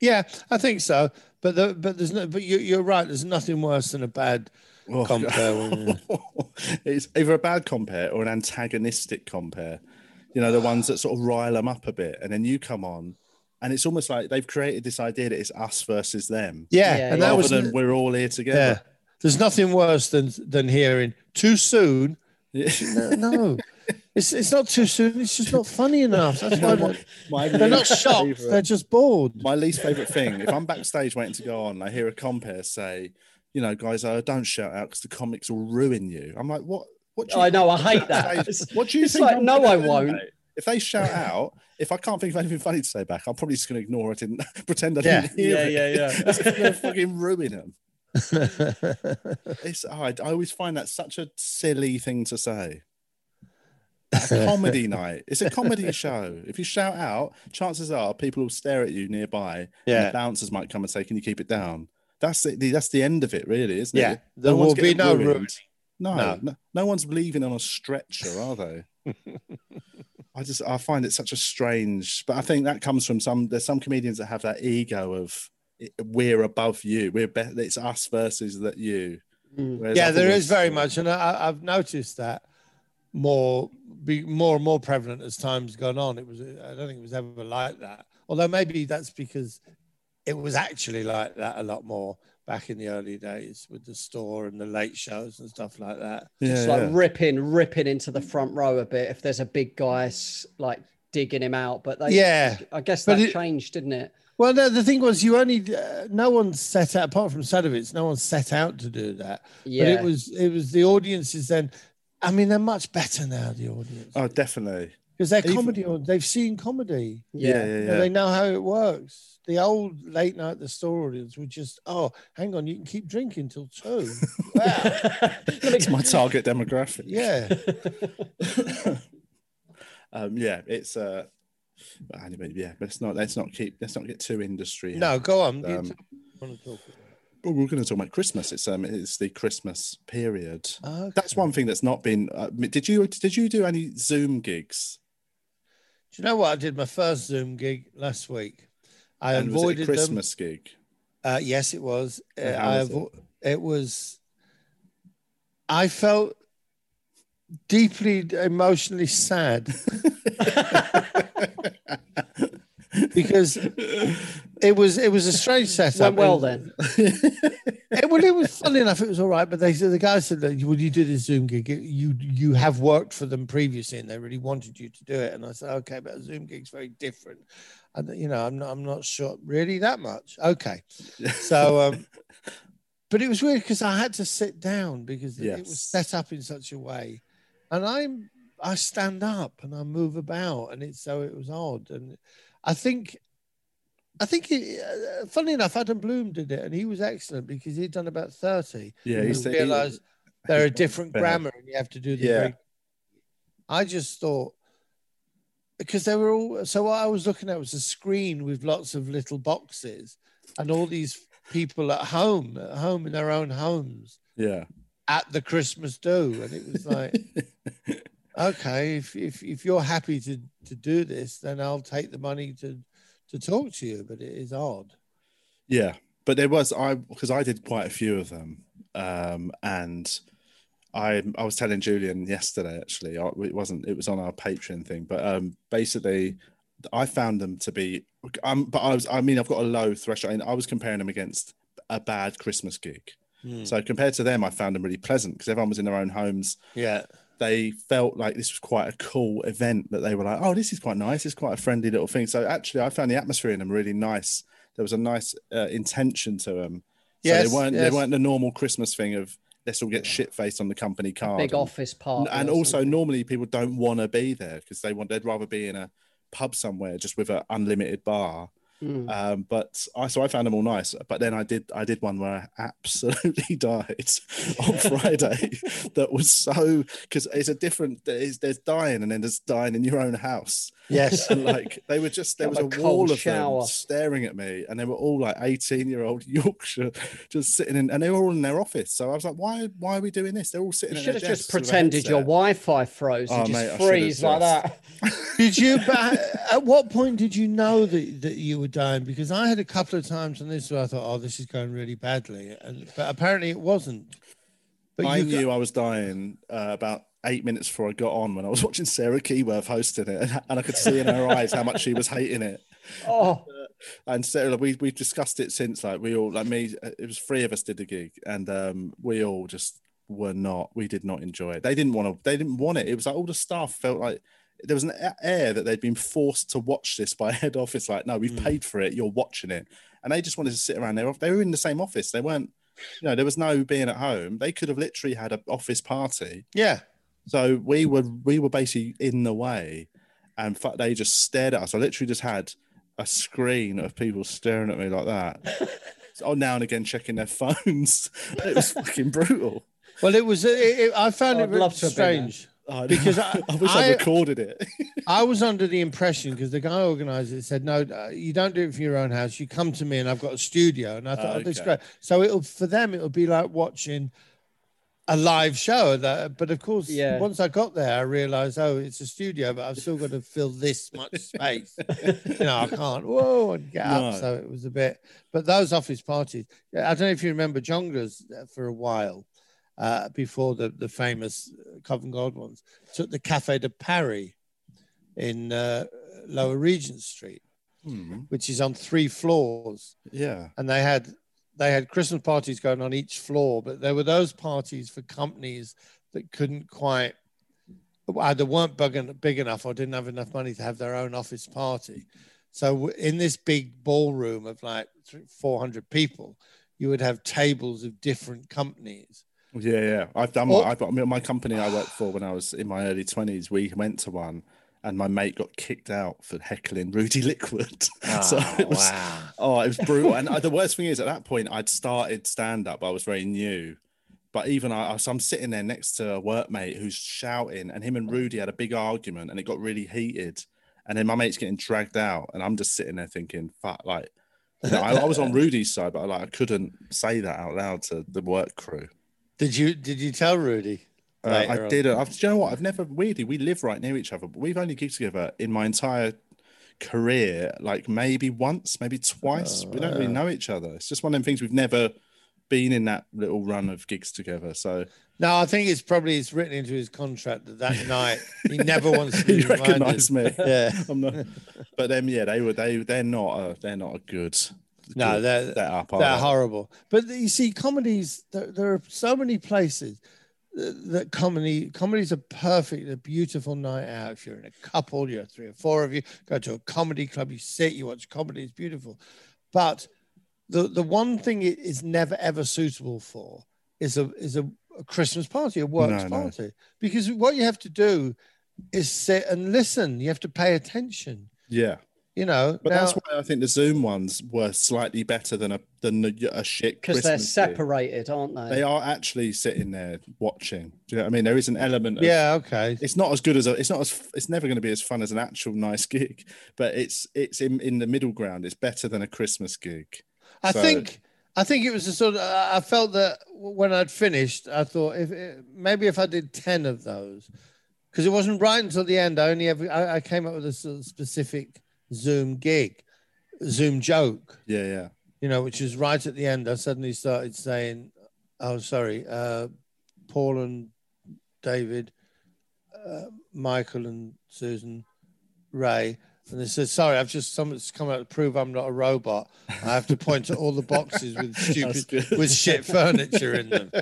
Yeah, I think so. But the, but there's no. But you, you're right. There's nothing worse than a bad Oh, compare. it's either a bad compare or an antagonistic compare. You know, the ones that sort of rile them up a bit, and then you come on, and it's almost like they've created this idea that it's us versus them, yeah, Yeah, and yeah. that rather was than we're all here yeah. together. There's nothing worse than than hearing too soon. No, no. it's it's not too soon. It's just not funny enough. That's why they're, My they're not shocked. favourite- They're just bored. my least favorite thing if i'm backstage waiting to go on i hear a compare say you know guys oh, don't shout out because the comics will ruin you i'm like what what do you I know, I hate that. Backstage, what do you It's think like, no, I won't. mate? if they shout out if i can't think of anything funny to say back i'm probably just going to ignore it and pretend i Yeah. didn't hear Yeah, it yeah, yeah. It's going to fucking ruin them it's oh, I, I always find that such a silly thing to say a comedy night. It's a comedy show. If you shout out, chances are people will stare at you nearby. and Yeah. the bouncers might come and say, "Can you keep it down?" That's the, that's the end of it, really, isn't Yeah, it? there one's will be no ruined. ruining. No, No. no, no, one's leaving on a stretcher, are they? I just I find it such a strange, but I think that comes from some. There's some comedians that have that ego of we're above you. We're better. It's us versus that you. Mm. Whereas yeah, there is very much, and I, I've noticed that more, be more and more prevalent as time's gone on. It was, I don't think it was ever like that. Although maybe that's because it was actually like that a lot more back in the early days with the store and the late shows and stuff like that. Yeah, It's like yeah. ripping, ripping into the front row a bit if there's a big guy like digging him out. But they, Yeah. I guess that it- changed, didn't it? Well, no, the thing was, you only uh, no one set out apart from Sadovitz, no one set out to do that. Yeah. But it was it was the audiences then. I mean, they're much better now. The audience Oh, definitely. Because they're even- comedy. au- They've seen comedy. Yeah, yeah. yeah, You yeah. know, they know how it works. The old late night the store audience would just, oh, hang on, you can keep drinking till two. wow. It's my target demographic. Yeah. um, yeah, it's uh, but anyway, yeah, but let's not let's not keep let's not get too industry. No, go on. Um, t- wanna talk. Well, we're going to talk about Christmas. It's um, it's the Christmas period. Okay. That's one thing that's not been. Uh, did you did you do any Zoom gigs? Do you know what? I did my first Zoom gig last week. I and was it a avoided them. Christmas gig? Uh, yes, it was. Uh, I was it? it was. I felt deeply emotionally sad because it was it was a strange setup. Went well then. it, well, it was funny enough. It was all right, but they said the guy said that when you do this Zoom gig, you you have worked for them previously, and they really wanted you to do it. And I said, okay, but a Zoom gig's very different. And you know, I'm not I'm not sure really that much. Okay, so um, but it was weird because I had to sit down because it was set up in such a way, and I'm I stand up and I move about, and it's so it was odd, and I think. I think, it, uh, funny enough, Adam Bloom did it, and he was excellent because he'd done about thirty. yeah, he realised there are different grammar, and you have to do the. Yeah. break. I just thought because they were all. So what I was looking at was a screen with lots of little boxes, and all these people at home, at home in their own homes, yeah. at the Christmas do, and it was like, okay, if if if you're happy to to do this, then I'll take the money to to talk to you. But it is odd. Yeah, but there was I because I did quite a few of them, um, and I I was telling Julian yesterday actually I- it wasn't it was on our Patreon thing, but um, basically I found them to be um, but I was I mean I've got a low threshold. and I was comparing them against a bad Christmas gig. So compared to them, I found them really pleasant because everyone was in their own homes. Yeah. They felt like this was quite a cool event that they were like, oh, this is quite nice. It's quite a friendly little thing. So actually, I found the atmosphere in them really nice. There was a nice uh, intention to them. So Yes, they weren't yes. they weren't the normal Christmas thing of let's all get shit faced on the company card. Big and, office party. and also something. normally people don't want to be there because they want they'd rather be in a pub somewhere just with an unlimited bar. Mm. Um, but I so I found them all nice. But then I did I did one where I absolutely died on Friday. that was so because it's a different. There's, there's dying and then there's dying in your own house. Yes. And like they were just there was a a wall of shower. them staring at me, and they were all like 18 year old Yorkshire just sitting in, and they were all in their office. So I was like, why why are we doing this? They're all sitting. You should their have just desks pretended your. Wi-Fi froze and Oh, just mate, freeze like that. Did you? At what point did you know that, that you were dying? Because I had a couple of times on this where I thought, "Oh, this is going really badly," and but apparently it wasn't. But I you knew I was dying uh, about eight minutes before I got on when I was watching Sarah Keyworth hosting it, and I could see in her eyes how much she was hating it. Oh, And Sarah, we we've discussed it since. Like we all, like me, it was three of us did the gig, and um, we all just were not. We did not enjoy it. They didn't want to. They didn't want it. It was like all the staff felt like there was an air that they'd been forced to watch this by head office. Like, no, we've Mm. paid for it. You're watching it, and they just wanted to sit around there. They were in the same office. They weren't. You know, there was no being at home. They could have literally had an office party. yeah. So we were we were basically in the way, and fu- they just stared at us. I literally just had a screen of people staring at me like that. oh, now and again checking their phones. It was fucking brutal. Well, it was. It, it, I found I'd it really love to have been there. strange. Oh, Because I- I wish I- I recorded it. I was under the impression because the guy organised it said, "No, uh, you don't do it from your own house. You come to me, and I've got a studio." And I thought, oh, "That's Okay. great." So it'll for them, it'll be like watching a live show. That, but of course, Yeah. once I got there, I realised, oh, it's a studio, but I've still got to fill this much space. you know, I can't whoa and get up. So it was a bit. But those office parties, I don't know if you remember Jongleurs uh, for a while. Uh, before the, the famous Covent Garden ones, took the Cafe de Paris in uh, Lower Regent Street, Hmm, which is on three floors, Yeah. and they had they had Christmas parties going on each floor, but there were those parties for companies that couldn't quite either weren't big, big enough or didn't have enough money to have their own office party. So in this big ballroom of like 400 people, you would have tables of different companies. Yeah, yeah. I've done my, Oh. I've my company I worked for when I was in my early 20s. We went to one and my mate got kicked out for heckling Rudi Lickwood. so it was, wow. Oh, it was brutal. and uh, the worst thing is, at that point, I'd started stand up. I was very new. But even I, so I'm sitting there next to a workmate who's shouting, and him and Rudi had a big argument, and it got really heated. And then my mate's getting dragged out, and I'm just sitting there thinking, "Fuck!" Like, you know, I, I was on Rudi's side, but I, like I couldn't say that out loud to the work crew. Did you did you tell Rudi? Uh, I did. I've, do you know what? I've never weirdly we live right near each other, but we've only gigged together in my entire career, like maybe once, maybe twice. Oh, we don't really know each other. It's just one of them things we've never been in that little run of gigs together. So No, I think it's probably it's written into his contract that that night he never wants to be he recognised me. Yeah. I'm not, but them, yeah, they were they they're not a they're not a good. No, good they're- are They're horrible. But you see, comedies, there, there are so many places that comedy comedies are perfect, a beautiful night out. If you're in a couple, you're three or four of you, go to a comedy club, you sit, you watch comedy, it's beautiful. But the the one thing it is never ever suitable for is a is a, a Christmas party, a works No, no. party. Because what you have to do is sit and listen. You have to pay attention. Yeah, You know, but now, that's why I think the Zoom ones were slightly better than a than the, a shit because they're separated, aren't they? They are actually sitting there watching. Do you know what I mean? There is an element. Of, yeah, okay. It's not as good as a. It's not as. It's never going to be as fun as an actual nice gig, but it's it's in in the middle ground. It's better than a Christmas gig. I So- think I think it was a sort of I I felt that when I'd finished, I thought if eh, maybe if I did ten of those, because it wasn't right until the end. I only ever I, I came up with a sort of specific Zoom gig, Zoom joke, Yeah, yeah. you know, which is right at the end. I suddenly started saying, "Oh, sorry, uh, Paul and David, uh, Michael and Susan, Ray." And they said, "Sorry, I've just someone's come out to prove I'm not a robot. I have to point to all the boxes with stupid with shit furniture in them."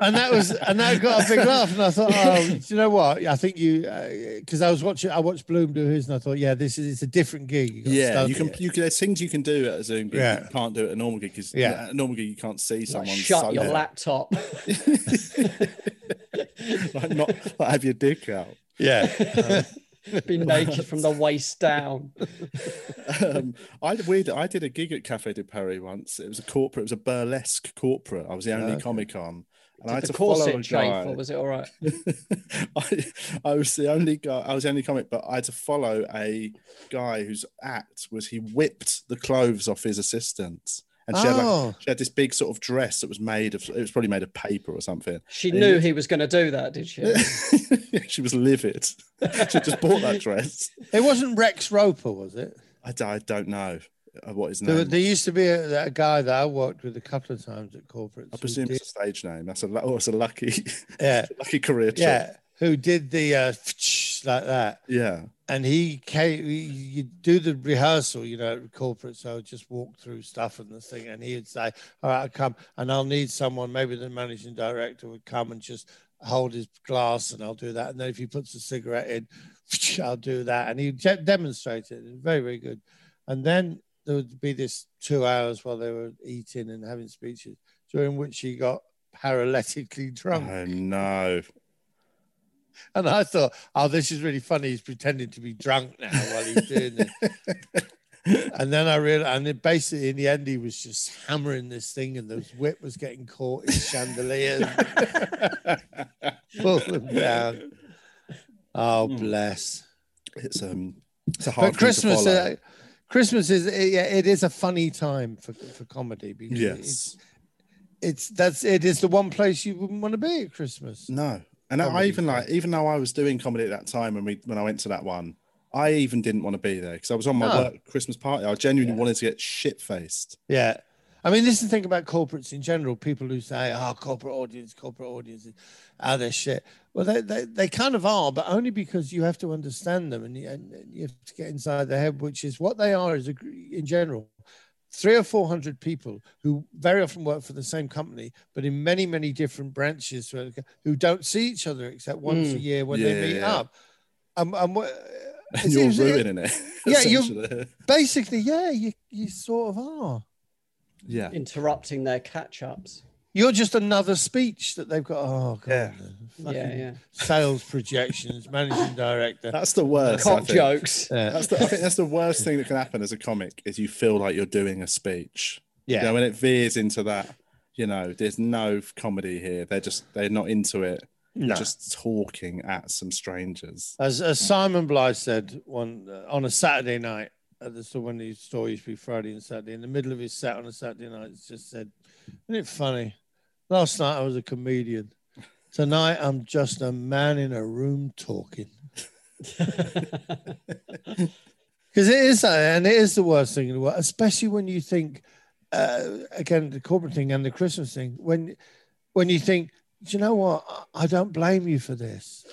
and that was and that got a big laugh. And I thought, "Oh, do you know what? I think you uh, because I was watching. I watched Bloom do his, and I thought, yeah, this is it's a different gig. You Yeah, you can. it. You can. There's things you can do at a Zoom gig. Yeah. You can't do it at a normal gig because Yeah. at a normal gig you can't see Like, someone. shut your so- laptop. like not like have your dick out. Yeah. been naked from the waist down. um, I we I did a gig at Cafe de Paris once. It was a corporate. It was a burlesque corporate. I was the only Okay. comic on, and I had the to follow a corset chafe, guy. or was it all right? I, I was the only guy. I was the only comic, but I had to follow a guy whose act was he whipped the clothes off his assistant, and she had like Oh, she had this big sort of dress that was made of. It was probably made of paper or something. She And knew he- he was going to do that, did she? she was livid. she just bought that dress. it wasn't Rex Roper, was it? I don't know uh, what his There, name. there used to be a, a guy that I worked with a couple of times at corporate. I presume it's a stage name. That's a oh, it's a lucky, Yeah, lucky career choice. yeah. Who did the uh, like that? yeah. and he came you do the rehearsal you know at corporate so I'd just walk through stuff and the thing and he would say all right i'll come and i'll need someone maybe the managing director would come and just hold his glass and i'll do that and then if he puts a cigarette in i'll do that and he de- demonstrated it very very good and then there would be this two hours while they were eating and having speeches during which he got paralytically drunk Oh no. And I thought, oh, this is really funny. He's pretending to be drunk now while he's doing it. and then I realized, and it basically in the end, he was just hammering this thing, and the whip was getting caught in chandeliers, pull them down. Oh, Hmm. bless. It's um. It's a hard But Christmas, uh, Christmas is yeah, it is a funny time for for comedy because yes. it's it's that's it is the one place you wouldn't want to be at Christmas. No, and I Comedy even like, even though I was doing comedy at that time when we when I went to that one, I even didn't want to be there because I was on my No. work Christmas party. I genuinely wanted to get shit faced. Yeah. I mean, this is the thing about corporates in general. People who say, oh, corporate audience, corporate audiences, oh, ah, they're shit. Well, they, they, they kind of are, but only because you have to understand them and you, and you have to get inside their head, which is what they are as a, in general. Three or 400 people who very often work for the same company, but in many, many different branches who don't see each other except once a Mm. year when Yeah, they meet yeah. up. Um, um, wha- And it's- you're it's- ruining it. Yeah, you're- basically, yeah, you, you sort of are. yeah. Interrupting their catch ups. You're just another speech that they've got. Oh, God. Yeah. fucking Yeah, yeah. Sales projections, managing director. That's the worst. I Cock jokes. Yeah. That's the, I think that's the worst thing that can happen as a comic is you feel like you're doing a speech. Yeah. You know, when it veers into that, you know, there's no comedy here. They're just they're not into it. No. just talking at some strangers. As, as Simon Blythe said one uh, on a Saturday night, at the so when his story used to be Friday and Saturday, in the middle of his set on a Saturday night, he just said, Isn't it funny? Last night I was a comedian. Tonight I'm just a man in a room talking. Because it is that, and it is the worst thing in the world, especially when you think, uh, again, the corporate thing and the Christmas thing. When, when you think, do you know what? I don't blame you for this.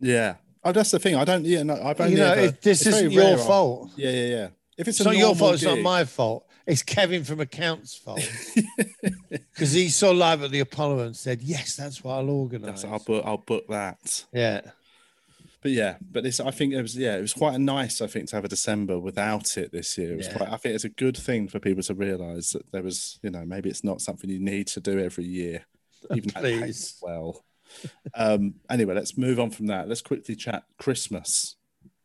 Yeah. Oh, that's the thing. I don't. Yeah, no, I've only. you know, ever- it, this isn't your rare fault. Yeah, yeah, yeah. If it's, It's not your fault. It's not my fault. It's Kevin from accounts' fault because he saw live at the Apollo and said, "Yes, that's what I'll organise. That's, I'll book. I'll book that. Yeah, But yeah, but this I think it was yeah, it was quite a nice I think to have a December without it this year. It was Yeah. quite I think it's a good thing for people to realise that there was, you know, maybe it's not something you need to do every year, even though it pays Please. well. Um anyway, let's move on from that. Let's quickly chat Christmas.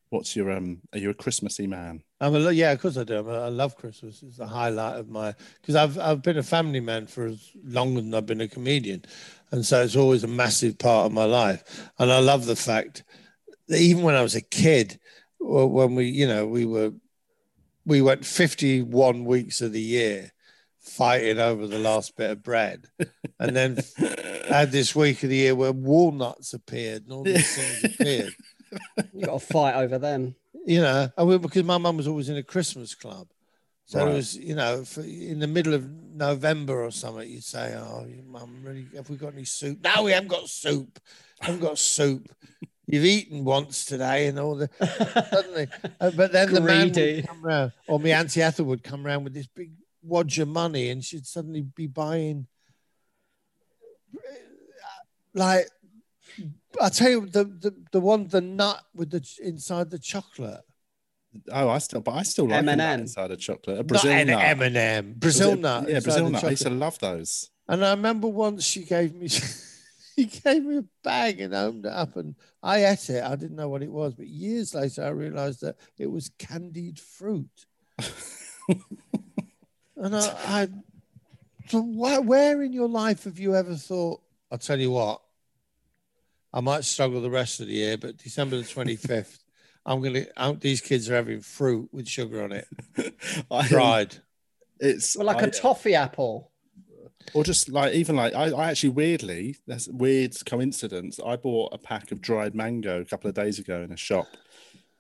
What's your um are you a Christmassy man? I'm a yeah, of course I do. I'm a, I love Christmas. It's the highlight of my because I've I've been a family man for as long as I've been a comedian, and so it's always a massive part of my life. And I love the fact that even when I was a kid, when we you know we were we went 51 weeks of the year fighting over the last bit of bread, and then had this week of the year where walnuts appeared and all these things appeared You got to fight over them. you know, I mean, because my mum was always in a Christmas club. So Right. it was, you know, for, in the middle of November or something, you'd say, Oh, mum, really, have we got any soup? No, we haven't got soup. haven't got soup. You've eaten once today and all the suddenly. uh, but then the man would come round, or my Auntie Ethel would come round with this big wad of money and she'd suddenly be buying, like, I tell you, the, the, the one, the nut with the inside the chocolate. Oh, I still but I still like a nut M&M. inside of chocolate. A Brazil an nut. M&M, Brazil nut. Yeah, Brazil the nut. I used to love those. And I remember once she gave me, he gave me a bag and opened it up, and I ate it. I didn't know what it was, but years later, I realised that it was candied fruit. and I, I so why, where in your life have you ever thought? I'll tell you what. I might struggle the rest of the year, but December the twenty fifth, I'm gonna. I'm, these kids are having fruit with sugar on it, I, dried. It's Well, like I- a toffee apple. or just like even like I, I actually weirdly that's weird coincidence. I bought a pack of dried mango a couple of days ago in a shop.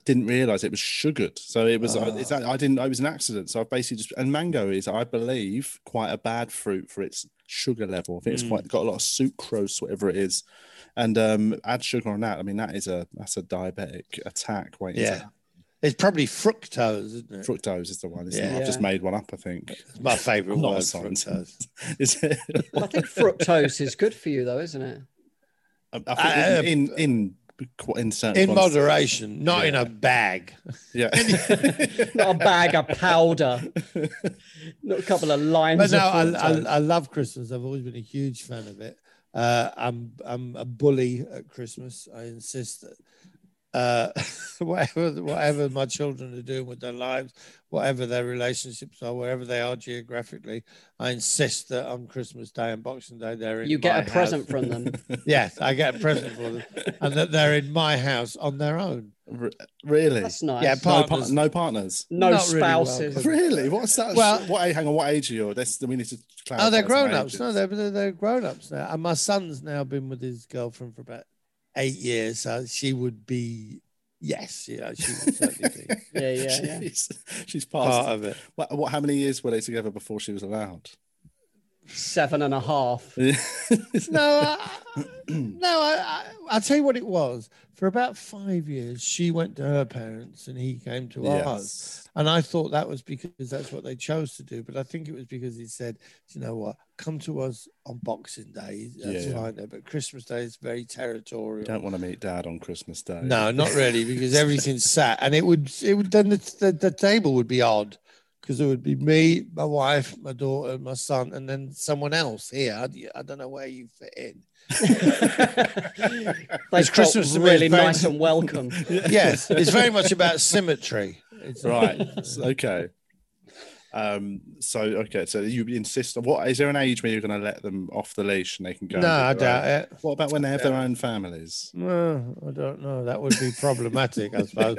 Didn't realize it was sugared, so it was. Oh. It's, I didn't. It was an accident. So I've basically just and mango is, I believe, quite a bad fruit for its sugar level. I think it's Mm. quite got a lot of sucrose, whatever it is, and um, add sugar on that. I mean, that is a that's a diabetic attack. Waiting Yeah. It's probably fructose, isn't it? fructose is the one. Isn't it? Yeah. I've just made one up. I think. It's my favourite I'm not word, fructose. Is it? I think fructose is good for you, though, isn't it? I think Uh, in in in, in certain In quantities. moderation, not in a bag. Yeah. Not a bag of powder, not a couple of lines. But no, of I. I, I love Christmas. I've always been a huge fan of it. Uh, I'm I'm a bully at Christmas. I insist that uh, whatever whatever my children are doing with their lives, whatever their relationships are, wherever they are geographically, I insist that on Christmas Day and Boxing Day they're in you get my a present from them. Yes, I get a present for them, and that they're in my house on their own. Re- really? That's nice. Yeah, no, partners. par- no partners. no not really spouses. welcome. Really? What's that? Well- what? age- Hang on. What age are you? That's we need to. clarify Oh, they're grown ups. No, they're, they're, they're grown ups now. And my son's now been with his girlfriend for about eight years. So she would be, yes, yeah, she would certainly be yeah, yeah, yeah. she's, she's part of it. What, what? How many years were they together before she was allowed? Seven and a half. No, I, no, I, I, I'll tell you what it was. For about five years, she went to her parents and he came to ours. yes. And I thought that was because that's what they chose to do. But I think it was because he said, you know what, come to us on Boxing Day. That's Yeah. fine. But Christmas Day is very territorial. Don't want to meet Dad on Christmas Day. No, not really, because everything's sat, and it would it would then the, the, the table would be odd because it would be me, my wife, my daughter, my son, and then someone else here. I, I don't know where you fit in. they It's Christmas to really very- nice and welcome. Yes, it's very much about symmetry. It's, Right. okay. Um. So okay. So you insist on what? Is there an age where you're going to let them off the leash and they can go? No, I their own- doubt it. What about when they have their own families? No, I don't know. That would be problematic, I suppose.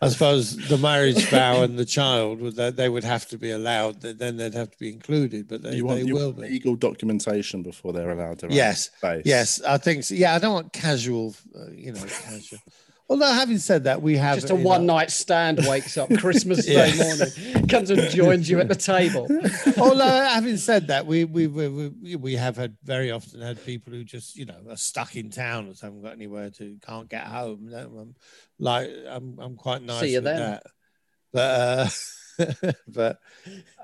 I suppose the marriage vow and the child would that they would have to be allowed. Then they'd have to be included, but they, you want, they you will want be. legal documentation before they're allowed their Yes. Yes, I think so. Yeah, I don't want casual, uh, you know, casual. Although having said that, we have Just a one night stand wakes up Christmas Day morning, comes and joins you at the table. Although having said that, we we, we we we have had very often had people who just you know are stuck in town or haven't got anywhere to can't get home. I'm like I'm I'm quite nice See you with then. that. But uh, but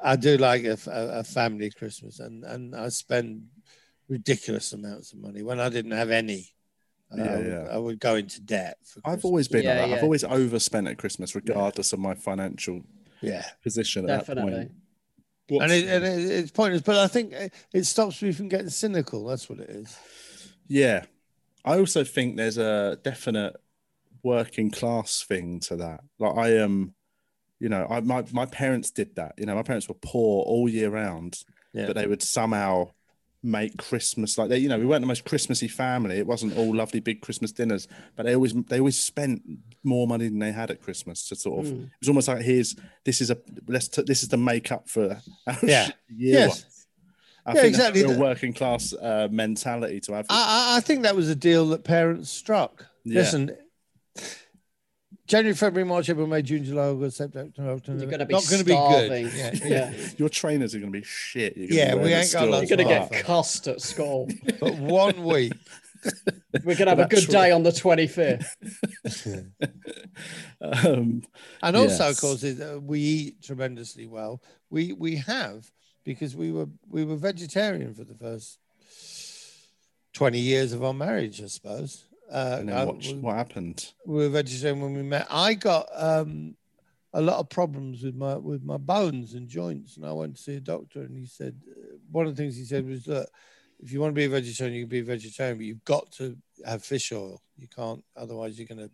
I do like a, a, a family Christmas, and and I spend ridiculous amounts of money when I didn't have any. Yeah, I, would, yeah. I would go into debt. For I've Christmas. always been Yeah, like that. yeah. I've always overspent at Christmas, regardless of my financial yeah. position at that Definitely. point. and it, and it, it's pointless. But I think it, it stops me from getting cynical. That's what it is. Yeah. I also think there's a definite working class thing to that. Like I am, you know, I my, my parents did that. You know, my parents were poor all year round, Yeah. but they would somehow make Christmas like they, you know, we weren't the most Christmassy family. It wasn't all lovely big Christmas dinners, but they always they always spent more money than they had at Christmas to sort of Mm. it was almost like here's this is a let's t- this is the make up for our Yeah. Yes. I Yeah, think exactly. that's working class uh, mentality to have. I, I- I think that was a deal that parents struck. Yeah. Listen, January, February, March, April, May, June, July, August, September, October. You're going to be not going to starving. be good. Yeah, yeah. Your trainers are going to be shit. You're gonna Yeah, be we wearing ain't at got school. lots You're going to get cussed at school. but one week. We're going to have a good true. day on the 25th. um, And also, Yes. of course, is, uh, we eat tremendously well. We we have because we were we were vegetarian for the first twenty years of our marriage, I suppose. Uh, and I- then what, we- what happened? we were vegetarian when we met. I got um, a lot of problems with my with my bones and joints, and I went to see a doctor, and he said uh, one of the things he said was, that if you want to be a vegetarian, you can be a vegetarian, but you've got to have fish oil. You can't, otherwise, you're going to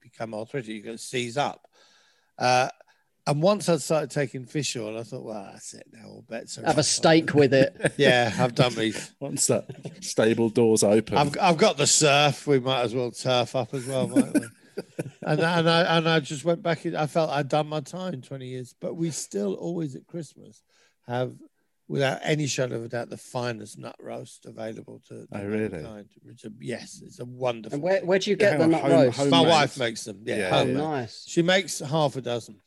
become arthritic. You're going to seize up. Uh, and once I'd started taking fish oil, I thought, well, that's it now. All bets are Have a off. steak with it. Yeah, I've done these. Once that stable doors open, I've, I've got the surf. We might as well turf up as well, might we? and, and I and I just went back. In, I felt I'd done my time, twenty years. But we still always at Christmas have, without any shadow of a doubt, the finest nut roast available to. to Oh, really? mankind. It's a, yes, it's a wonderful. And where, where do you get Hang the nut home- roast? home- my homemade. wife makes them. Yeah, Yeah, oh, homemade. nice. She makes half a dozen.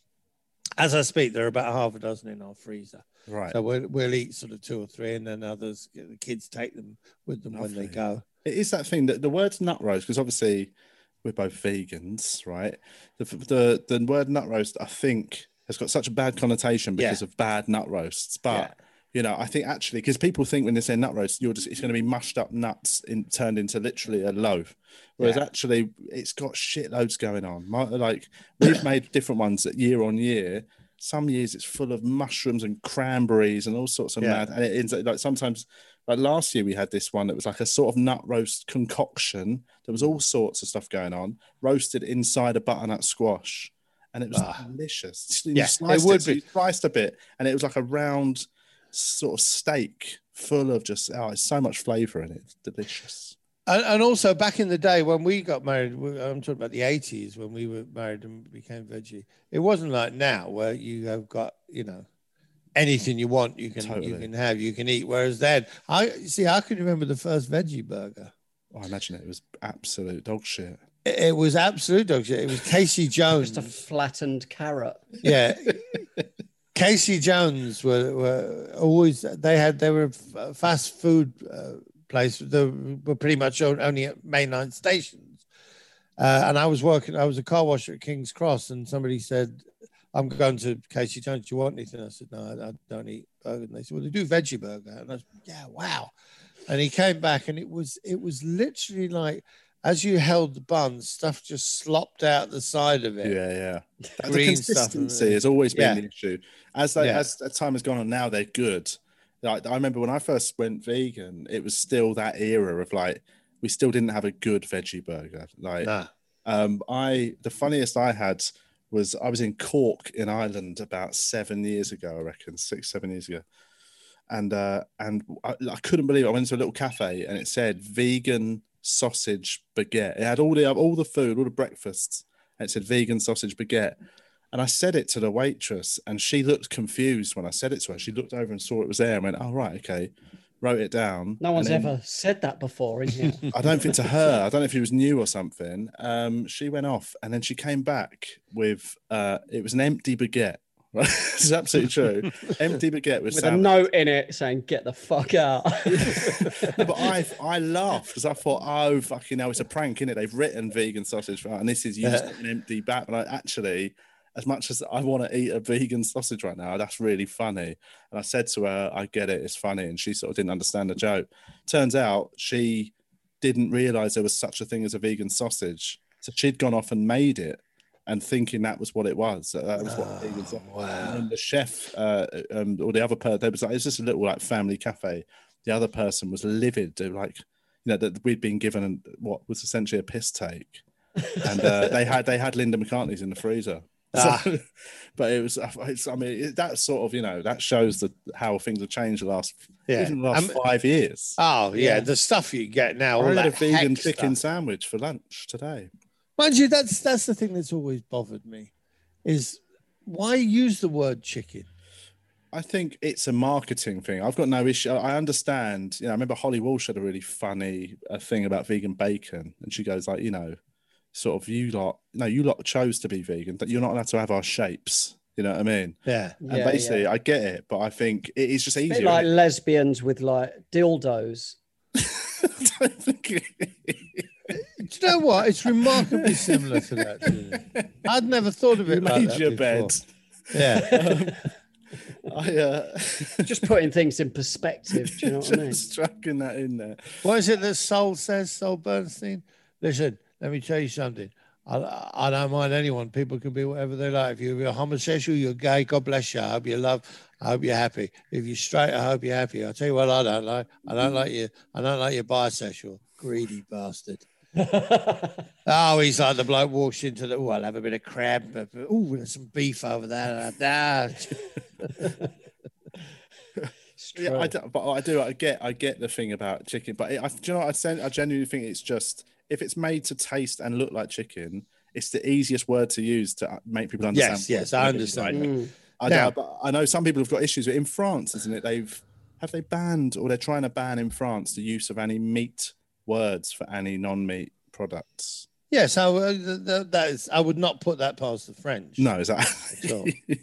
As I speak, there are about half a dozen in our freezer. right? So we'll, we'll eat sort of two or three, and then others, the kids take them with them when they go. It is that thing that the word nut roast, because obviously we're both vegans, right? The, the the word nut roast, I think, has got such a bad connotation because of bad nut roasts. But Yeah. You know, I think actually, because people think when they say nut roast, you're just it's going to be mushed up nuts in, turned into literally a loaf, whereas Yeah. actually it's got shitloads going on. My, like we've made different ones that year on year. Some years it's full of mushrooms and cranberries and all sorts of Yeah. mad. And it ends up- like sometimes like last year we had this one that was like a sort of nut roast concoction. There was all sorts of stuff going on, roasted inside a butternut squash, and it was Ah. delicious. You Yeah, it would so be. sliced a bit, and it was like a round sort of steak full of just oh, it's so much flavour in it. It's delicious. And, and also back in the day when we got married, we- I'm talking about the 80s when we were married and became veggie. It wasn't like now where you have got, you know, anything you want, you can you can have, you can eat. Whereas then, I see, I can remember the first veggie burger. Oh, I imagine it was absolute dog shit. It, it was absolute dog shit. It was Casey Jones. Just a flattened carrot. yeah. Casey Jones were, were always they had they were fast food uh, place. They were pretty much only at mainline stations. Uh, and I was working. I was a car washer at King's Cross, and somebody said, "I'm going to Casey Jones. Do you want anything?" I said, "No, I, I don't eat burger." And they said, "Well, they do veggie burger." And I said, "Yeah, wow." And he came back, and it was it was literally like as you held the bun, stuff just slopped out the side of it. Yeah, yeah. The Green stuff, consistency has always been Yeah. the issue. As they, Yeah. as time has gone on, now they're good. Like I remember when I first went vegan, it was still that era of like we still didn't have a good veggie burger. Like Nah. um, I, the funniest I had was I was in Cork in Ireland about seven years ago, I reckon, six, seven years ago. And uh, and I, I couldn't believe it. I went to a little cafe and it said vegan sausage baguette. It had all the all the food, all the breakfasts, and it said vegan sausage baguette. And I said it to the waitress, and she looked confused when I said it to her. She looked over and saw it was there and went, "Oh right, okay." Wrote it down. No one's then- ever said that before in here. I don't think to her. I don't know if he was new or something. Um, she went off, and then she came back with uh, it was an empty baguette. It's absolutely true. empty baguette with, With a note in it saying, get the fuck out. No, but I I laughed because I thought, oh fucking hell, it's a prank, innit? They've written vegan sausage, right? And this is used Yeah. an empty bat. But I actually, as much as I want to eat a vegan sausage right now, that's really funny. And I said to her, I get it, it's funny, and she sort of didn't understand the joke. Turns out she didn't realize there was such a thing as a vegan sausage, so she'd gone off and made it. And thinking that was what it was, that that was what vegan sausage. wow. And the chef uh, um, or the other person, there was like it's just a little like family cafe. The other person was livid, they were like you know that we'd been given what was essentially a piss take, and uh, they had they had Linda McCartney's in the freezer. So- Ah. but it was, it's, I mean, it, that sort of, you know, that shows the how things have changed the last, Yeah. the last Um, five years. Oh yeah, Yeah. the stuff you get now. I All had that a vegan chicken sandwich for lunch today. Mind you, that's that's the thing that's always bothered me, is why use the word chicken? I think it's a marketing thing. I've got no issue. I understand. You know, I remember Holly Walsh had a really funny uh, thing about vegan bacon, and she goes like, you know, sort of you lot, no, you lot chose to be vegan. That you're not allowed to have our shapes. You know what I mean? Yeah, And Yeah, basically, yeah. I get it, but I think it is just A easier. bit like lesbians with like dildos. I don't think it- Do you know what? It's remarkably similar to that. Julie. I'd never thought of it. you like made that your before. bed. Yeah, I uh, Just putting things in perspective. Do you know what I mean? just tracking that in there. what is it that Sol says? Sol Bernstein. Listen, let me tell you something. I, I don't mind anyone. People can be whatever they like. If you're a homosexual, you're gay. God bless you. I hope you love. I hope you're happy. If you're straight, I hope you're happy. I'll tell you what I don't like. I don't like you. I don't like you bisexual. Greedy bastard. oh, he's like the bloke walks into the. Oh, I'll have a bit of crab. Oh, there's some beef over there. Ah. Yeah, I do, but I do. I get. I get the thing about chicken, but it, I, do you know? What I, sen- I genuinely think it's just if it's made to taste and look like chicken, it's the easiest word to use to uh, make people understand. Yes, yes, I understand. Mm. I, Now- know, but I know some people have got issues with in France, isn't it? They've have they banned or they're trying to ban in France the use of any meat words for any non-meat products. Yeah, so uh, th- th- that is. I would not put that past the French. No, is that? all.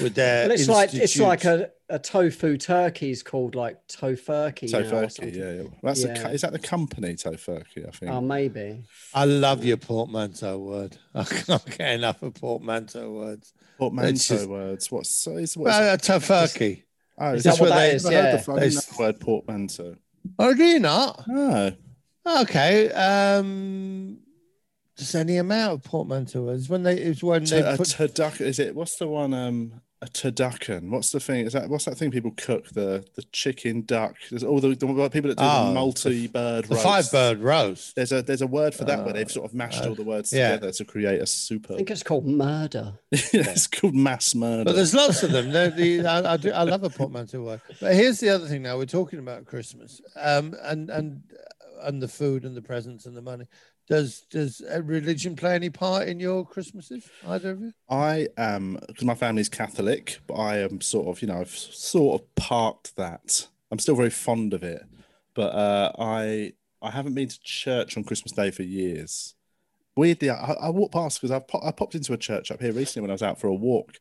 with their. Well, it's like it's like a, a tofu turkey is called like tofurkey. Tofurkey, something. yeah, yeah. That's Yeah. co- is that the company Tofurkey? I think. Oh, maybe. I love your portmanteau word. I can't get enough of portmanteau words. Portmanteau just- words. What's is what's Well, a tofurkey. oh, is that that what that I've is? heard Yeah. the- I didn't the word portmanteau. Oh, do you not? No. Okay. Um, just any amount of portmanteaus. When they it's when T- they a put turducken. Is it? What's the one? Um, a turducken. What's the thing? Is that what's that thing people cook? The the chicken duck. There's all the, the people that do Oh, the the- multi-bird the roast. five bird roast. There's a there's a word for that where Uh, they've sort of mashed uh, all the words yeah. together to create a super. I think it's called murder. it's called mass murder. But there's lots of them. The, I, I, do, I love a portmanteau word. But here's the other thing. Now we're talking about Christmas, um, and and and the food and the presents and the money. Does does uh, religion play any part in your Christmases? Either of you? I am because my family's Catholic, but I am sort of you know I've sort of parked that. I'm still very fond of it, but uh, I I haven't been to church on Christmas Day for years. Weirdly, I, I walked past because I, I popped into a church up here recently when I was out for a walk.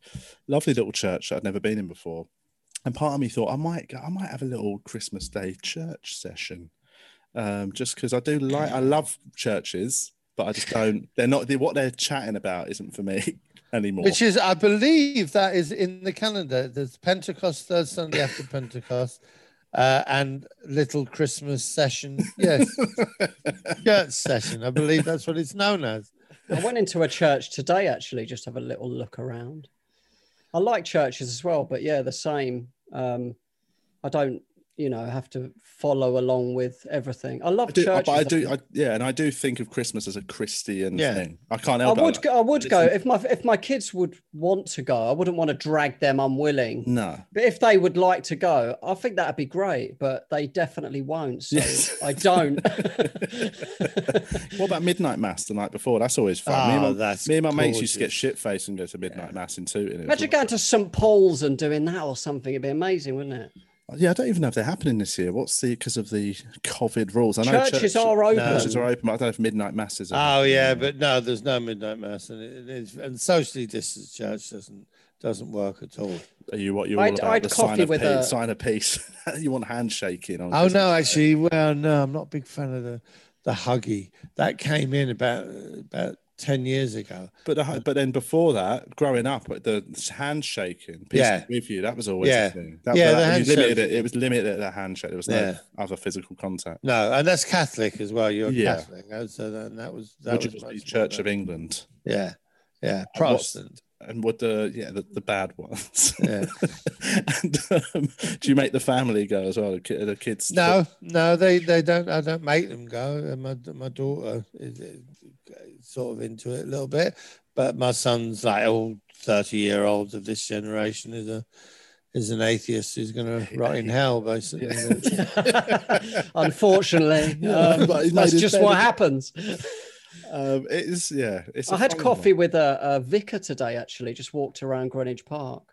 Lovely little church that I'd never been in before, and part of me thought I might go, I might have a little Christmas Day church session, um, just because I do like I love churches, but I just don't. They're not. They, what they're chatting about isn't for me anymore. Which is, I believe, that is in the calendar. There's Pentecost, third Sunday after Pentecost, uh, and little Christmas session. Yes, church session. I believe that's what it's known as. I went into a church today actually, just have a little look around. I like churches as well, but yeah, the same. Um, I don't, you know, have to follow along with everything. I love I do, churches. but I I do, I, yeah, and I do think of Christmas as a Christian Yeah. thing. I can't I help would it. go. I would But go if my if my kids would want to go. I wouldn't want to drag them unwilling. No, But if they would like to go, I think that'd be great. But they definitely won't. So Yes. I don't. what about midnight mass the night before? That's always fun. me and Oh, my, ah, that's me and my mates used to get shit faced and go to midnight mass in Tooting. It Imagine going to St Paul's and doing that or something. It'd be amazing, wouldn't it? Like- yeah, I don't even know if they're happening this year. What's the because of the COVID rules? I know Churches church- are open. Churches are open, but I don't know if midnight masses. Are Oh happening yeah, but no, there's no midnight mass, and it is and socially distanced church doesn't doesn't work at all. are you what you're all I'd- about? I'd the sign coffee of with peace. a- Sign of peace. you want handshaking on? Oh Christmas no, Day. actually, well, no, I'm not a big fan of the the huggy. That came in about about ten years ago. But the, but then before that, growing up, the handshaking, Yeah. with you, that was always Yeah. a thing. That, Yeah, that- the handshake. limited it. It was limited at the handshake. There was no Yeah. other physical contact. No, and that's Catholic as well. You're Yeah. Catholic, uh, so then that was that was Church of England? Yeah, yeah, Protestant. And would the yeah the, the bad ones? Yeah. and um, do you make the family go as well? The, the kids? No, no, they they don't. I don't make them go. And my my daughter sort of into it a little bit, but my son's like all thirty year olds of this generation is a is an atheist who's going to rot in hell, basically. Unfortunately, um, but that's just bed what happens. Um, it is yeah. It's. I a had coffee one. with a, a vicar today. Actually, just walked around Greenwich Park.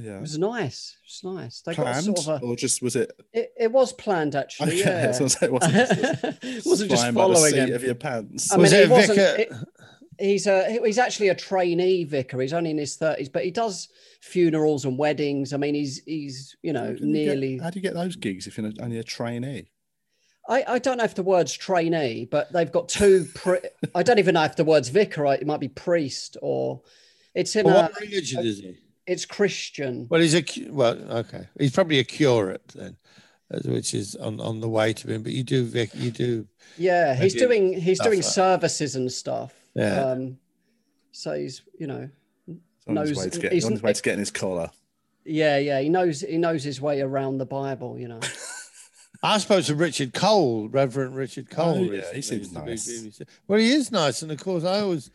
Yeah. It was nice. It's nice. They got Planned sort of a. or just was it? It, it was planned actually. Okay, Yeah. so it wasn't, it wasn't just flying by the following seat him. of your pants. I Was mean, it he a vicar- it- he's a he's actually a trainee vicar. He's only in his thirties, but he does funerals and weddings. I mean, he's he's you know How do you get- nearly. how do you get those gigs if you're only a trainee? I, I don't know if the word's trainee, but they've got two. Pri- I don't even know if the word's vicar. right? It might be priest or it's in Well, a. what religion is he? It's Christian. Well, he's a well, okay. He's probably a curate then, which is on, on the way to him. But you do, Vic. You do. Yeah, he's Maybe doing he's doing like- services and stuff. Yeah. Um, so he's, you know, He's on his knows- way to, get, he's- on his way to getting his collar. yeah, yeah, he knows he knows his way around the Bible. You know, I spoke to Richard Cole, Reverend Richard Cole. Oh, yeah, he seems He's the big nice. Well, he is nice, and of course, I always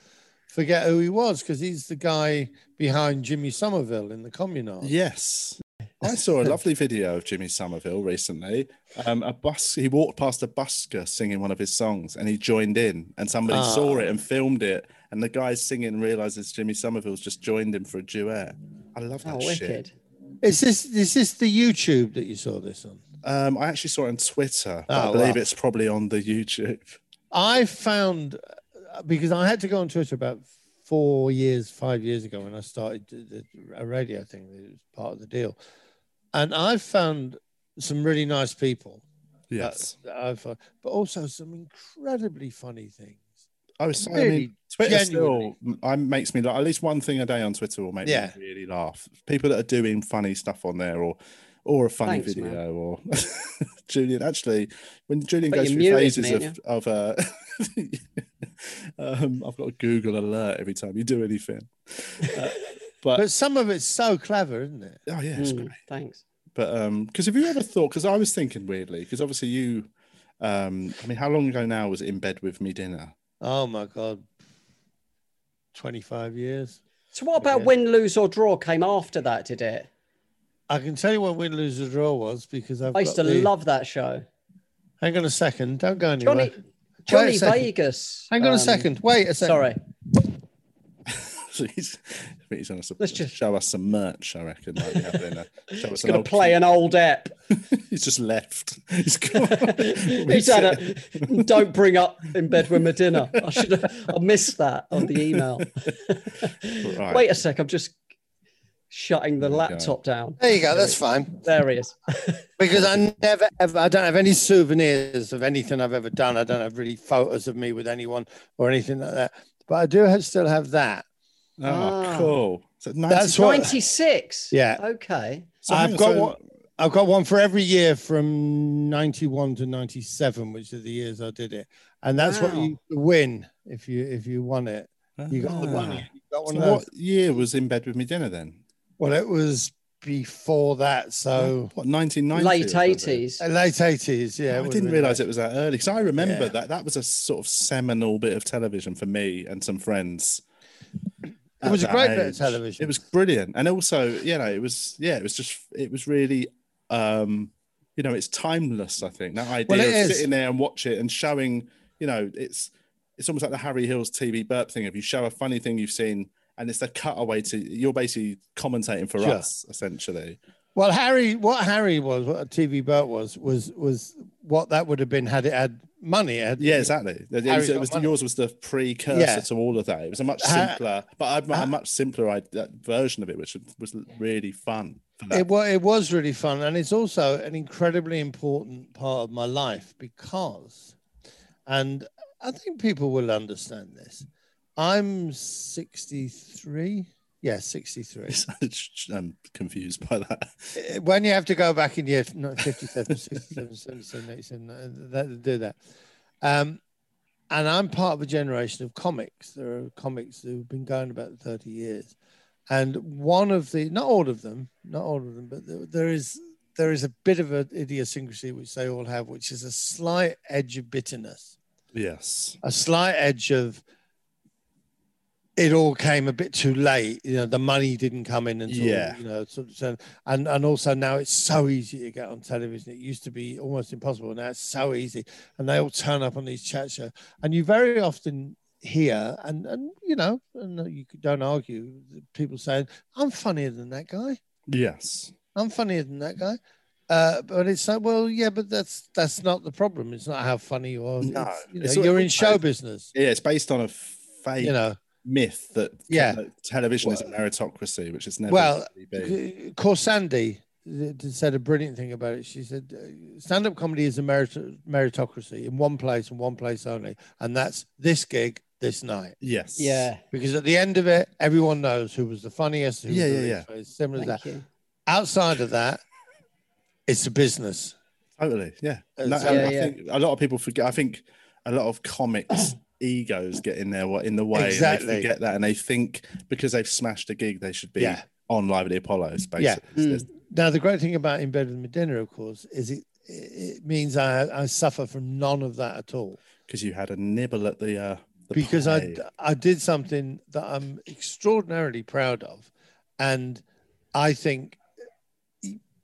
forget who he was because he's the guy behind Jimmy Somerville in the Communard. Yes. I saw a lovely video of Jimmy Somerville recently. Um, a bus, he walked past a busker singing one of his songs, and he joined in, and somebody Ah. saw it and filmed it. And the guy singing realizes Jimmy Somerville's just joined him for a duet. I love that oh, shit. wicked. Is this is this the YouTube that you saw this on? Um, I actually saw it on Twitter. but I Oh, believe wow. it's probably on the YouTube. I found uh, because I had to go on Twitter about four years, five years ago when I started the, the, a radio thing. It was part of the deal, and I found some really nice people. Yes. that I found, but also some incredibly funny things. I was saying, I really mean, Twitter genuinely. still I makes me laugh. At least one thing a day on Twitter will make Yeah. me really laugh. People that are doing funny stuff on there, or or a funny Thanks, video, man. or Julian. Actually, when Julian But goes through phases me, of of uh, um, I've got a Google alert every time you do anything. Uh, but, But some of it's so clever, isn't it? oh yeah, it's Mm, great. thanks. But um, because have you ever thought? Because I was thinking weirdly, because obviously you, um, I mean, how long ago now was it in bed with me dinner? Oh my god, twenty five years. So what about Yeah. win, lose or draw came after that? Did it? I can tell you what win, lose, or draw was because I've I used got to the- love that show. Hang on a second, don't go anywhere. Johnny Wait a Johnny. Vegas. Hang on um, a second. Wait a second. Sorry. So he's, he's going to Let's just- show us some merch. I reckon. Like. Show us going to play an old ep. he's just left. He's gone. He's had a don't bring up in bed with my dinner. I should have I missed that on the email. Right. Wait a sec, I'm just shutting the There go. laptop down. There you go. That's fine. There he is. Because I never ever, I don't have any souvenirs of anything I've ever done. I don't have really photos of me with anyone or anything like that. But I do have, still have that. Oh, Ah. cool. So 90, That's what- 96. Yeah. Okay. so I've got so- one. I've got one for every year from 91 to 97, which are the years I did it. And that's what you win if you if you won it. You got the Ah. one. You got one So what year was in bed with me dinner then? Well, it was before that, so What 1990? Late 80s. uh, late 80s. Yeah, it I didn't realize it was that early because I remember Yeah. that that was a sort of seminal bit of television for me and some friends. It was a great that bit of television. It was brilliant, and also you know it was yeah it was just it was really um you know it's timeless. I think that idea Well, of is. sitting there and watch it and showing you know it's it's almost like the Harry Hill's TV burp thing. If you show a funny thing you've seen. And it's a cutaway to you're basically commentating for Sure. us essentially. Well, Harry, what Harry was, what a TV Burp was, was was what that would have been had it had money. It had, Yeah, exactly. It was, it was yours was the precursor Yeah. to all of that. It was a much simpler, but a, a much simpler i- version of it, which was really fun. It was it was really fun, and it's also an incredibly important part of my life because, and I think people will understand this. I'm 63. Yeah, 63. I'm confused by that. Uh, when you have to go back in year no, 57, 67, 77, 87, uh, that, do that. Um, and I'm part of a generation of comics. There are comics who've been going about 30 years. And one of the, not all of them, not all of them, but there, there is there is a bit of an idiosyncrasy which they all have, which is a slight edge of bitterness, Yes. a slight edge of it all came a bit too late. You know, the money didn't come in until Yeah. you know, sort of, so- and and also now it's so easy to get on television. It used to be almost impossible. Now it's so easy, and they all turn up on these chat shows, and you very often hear and and you know, and you don't argue people saying, "I'm funnier than that guy. Yes. I'm funnier than that guy." Uh, but it's like, well, yeah, but that's that's not the problem. It's not how funny you are. No, It's, you know, you're in show business. Yeah, it's based on a fake You know, myth that Yeah. that television is a meritocracy, which it's never Well, really been. Khorsandi said a brilliant thing about it. She said, "Stand-up comedy is a merit- meritocracy in one place and one place only, and that's this gig this night. Yes. Yeah. Because at the end of it, everyone knows who was the funniest. Who Yeah, was yeah, least yeah. funny, Similar to that. you. Outside of that, it's a business. Totally. Yeah. Uh, No, so- and Yeah, I yeah. think a lot of people forget. I think a lot of comics egos get in there what in the way and Exactly. they forget that and they think because they've smashed a gig they should be Yeah. on live at the apollos Yeah. basically Mm. Now, the great thing about In Bed with Me Dinner, of course, is it it means I, I suffer from none of that at all because you had a nibble at the uh the because I. I did something that I'm extraordinarily proud of. And I think,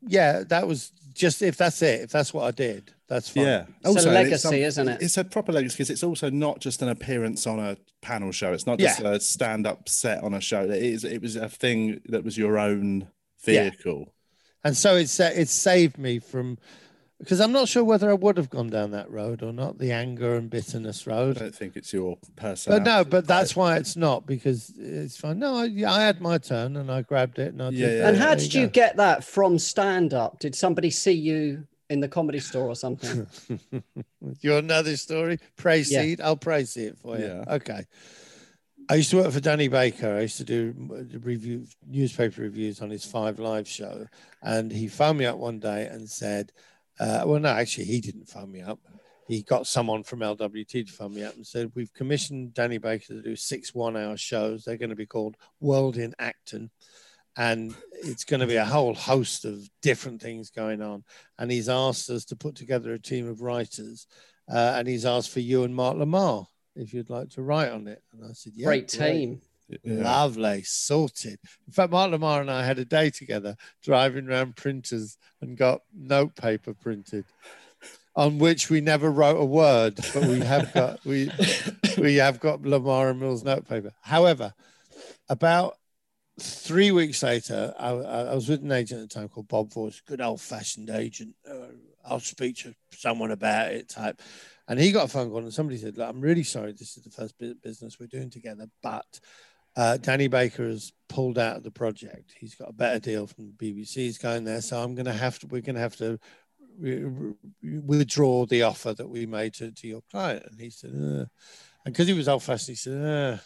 yeah, that was just if that's it, if that's what I did, that's fine. yeah It's a and legacy, some- isn't it? it's a proper legacy because it's also not just an appearance on a panel show it's not just a stand-up set on a show it is it was a thing that was your own Yeah. vehicle And so it's uh, it's saved me from because I'm not sure whether I would have gone down that road or not, the anger and bitterness road. I don't think it's your But no, but that's why it's not because it's fine. No, I, I had my turn and I grabbed it and I Yeah, did. yeah, that. And how did you go. get that from stand up? Did somebody see you in the comedy store or something? You want another story? Pray Yeah. seed. I'll pray see it for you. Yeah. Okay. I used to work for Danny Baker. I used to do review newspaper reviews on his Five Live show, and he phoned me up one day and said, uh, "Well, no, actually, he didn't phone me up. He got someone from LWT to phone me up and said, "We've commissioned Danny Baker to do six one-hour shows. They're going to be called World in Acton." And it's going to be a whole host of different things going on. And he's asked us to put together a team of writers uh, and he's asked for you and Mark Lamarr if you'd like to write on it. And I said, yeah, Great team. Yeah. Lovely, sorted. In fact, Mark Lamarr and I had a day together driving around printers and got notepaper printed on which we never wrote a word, but we have got we we have got Lamarr and Mills notepaper. However, about three weeks later, I, I was with an agent at the time called Bob Voice, good old fashioned agent. Uh, I'll speak to someone about it type. And he got a phone call and somebody said, I'm really sorry. This is the first business we're doing together, but uh, Danny Baker has pulled out of the project. He's got a better deal from the BBC. He's going there. So I'm going to have to, we're going to have to re- re- withdraw the offer that we made to, to your client. And he said, uh, and because he was old fashioned, he said, uh,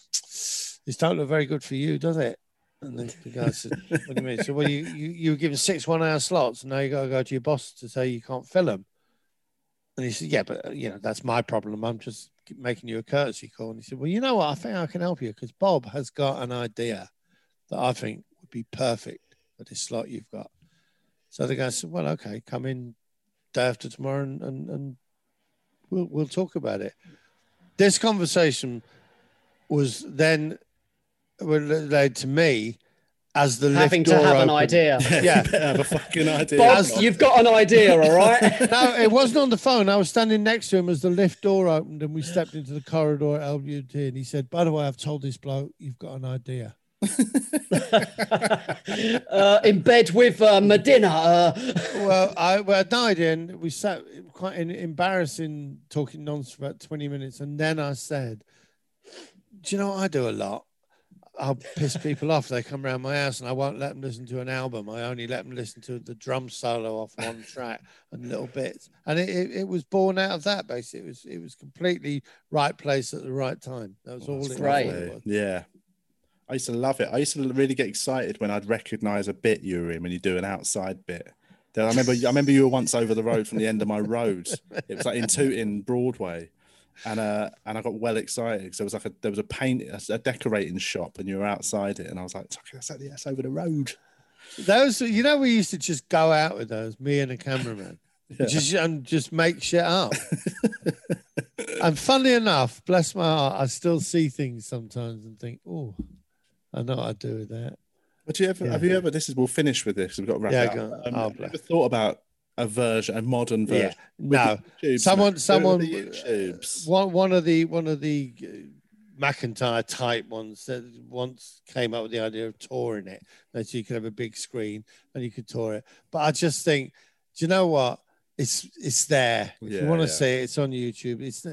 this don't look very good for you, does it? And the, the guy said, What do you mean? So, well, you, you, you were given six one hour slots, and now you got to go to your boss to say you can't fill them. And he said, Yeah, but uh, you know, that's my problem. I'm just making you a courtesy call. And he said, Well, you know what? I think I can help you because Bob has got an idea that I think would be perfect for this slot you've got. So the guy said, Well, okay, come in day after tomorrow and, and, and we'll, we'll talk about it. This conversation was then led to me as the Having lift to door have an idea. Yeah. You have a fucking idea. Bob, you've got an idea, all right? no, it wasn't on the phone. I was standing next to him as the lift door opened and we stepped into the corridor at LWT and he said, By the way, I've told this bloke you've got an idea. uh, in bed with uh, Me Dinner. Uh, Well, I well, I died in. We sat quite in, embarrassing talking nonsense for about 20 minutes. And then I said, Do you know what I do a lot? I'll piss people off. They come around my house and I won't let them listen to an album. I only let them listen to the drum solo off one track and little bits. And it, it, it was born out of that, basically. It was it was completely right place at the right time. That was oh, all That's it, great. it was. Yeah. I used to love it. I used to really get excited when I'd recognize a bit you were in when you do an outside bit. Then I remember I remember you were once over the road from the end of my road. It was like in Tooting, Broadway. And uh and I got well excited because there was like a there was a paint a, a decorating shop and you were outside it and I was like, "Okay, that's, that's over the road. Those, you know, we used to just go out with those, me and a cameraman, Yeah. just and just make shit up. and funnily enough, bless my heart, I still see things sometimes and think, oh, I know what I'd do with that. But you ever Yeah. have you ever this is we'll finish with this. We've got to wrap yeah, it up. Um, oh, have you ever thought about a version, a modern version? Yeah, no. Someone, mate. someone, YouTubes. one, one of the one of the uh, McIntyre type ones that once came up with the idea of touring it, that you could have a big screen and you could tour it. But I just think, do you know what? It's it's there. If Yeah, you want to yeah. see it, it's on YouTube. It's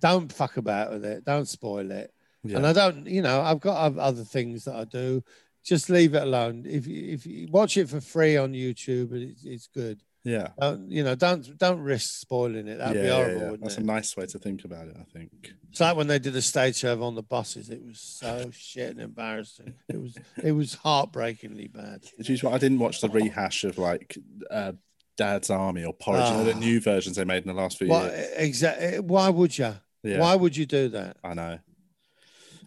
don't fuck about with it. Don't spoil it. Yeah. And I don't, you know, I've got other things that I do. Just leave it alone. If you, if you watch it for free on YouTube, it's, it's good. Yeah. Don't, you know, don't don't risk spoiling it. That'd yeah, be yeah, horrible, yeah. wouldn't That's it? a nice way to think about it, I think. It's like when they did the stage show on the buses. It was so shit and embarrassing. It was it was heartbreakingly bad. I didn't watch the rehash of like uh, Dad's Army or Porridge, you know, the Ah. new versions they made in the last few Why years. exactly? Why would you? Yeah, Why would you do that? I know.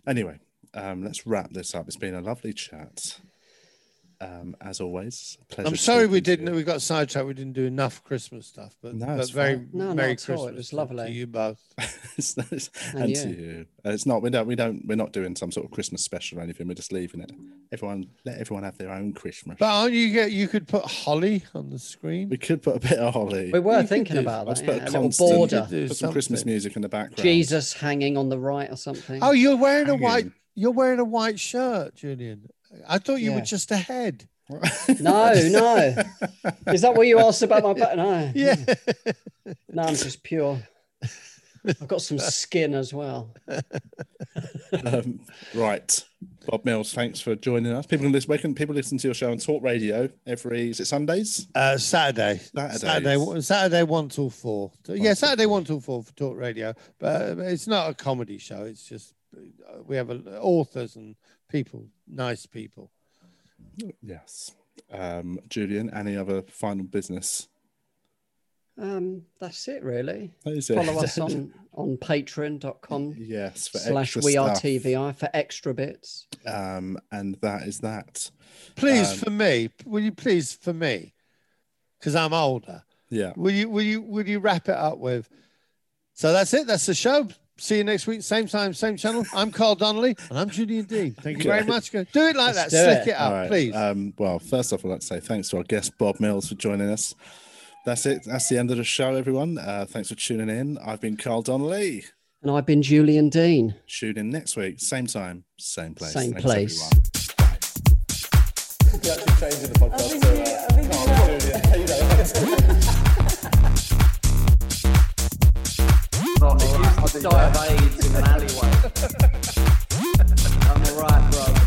Anyway, um, let's wrap this up. It's been a lovely chat. Um, as always, pleasure I'm sorry we didn't. We got sidetracked. We didn't do enough Christmas stuff, but, No, but it's very fine. No, not Merry at all. Christmas. It was lovely. to you both. It's nice. And and you. to you. Uh, It's not. We don't. We don't. We're not doing some sort of Christmas special or anything. We're just leaving it. Everyone, let everyone have their own Christmas. But aren't you get? You could put holly on the screen. we could put a bit of holly. We were You thinking do- about Let's that. put a yeah, a little constant- border. Put some Christmas music in the background. Jesus hanging on the right or something. Oh, you're wearing a white. You're wearing a white shirt, Julian. I thought you were just a head. No, no. Is that what you asked about my back? No. Yeah. No, I'm just pure. I've got some skin as well. um, right, Bob Mills. Thanks for joining us. People can listen. Where can people listen to your show on Talk Radio every? Is it Sundays? Uh, Saturday. Saturdays. Saturday. Saturday one till four. So, yeah, till Saturday one till four for Talk Radio. But uh, it's not a comedy show. It's just uh, we have uh, authors and people, nice people. Yes. Um, Julian, any other final business? Um, that's it really. That is it. Follow us on on patreon.com yes for slash extra we are stuff. TVI for extra bits. Um, and that is that. Please, Um, for me, will you please for me, because I'm older. Yeah. Will you will you will you wrap it up with? So that's it. That's the show. See you next week, same time, same channel. I'm Carl Donnelly, and I'm Julian Deane. Thank you very much. Go- Do it like Let's that. do Slick it. it, up, All right. please. Um, well, first off, I'd like to say thanks to our guest Bob Mills for joining us. That's it. That's the end of the show, everyone. Uh, thanks for tuning in. I've been Carl Donnelly. And I've been Julian Deane. Tune in next week, same time, same place. Same Thanks, place. everyone. Bye. You're actually changing the podcast I'll die of AIDS in an alleyway. I'm alright, bro.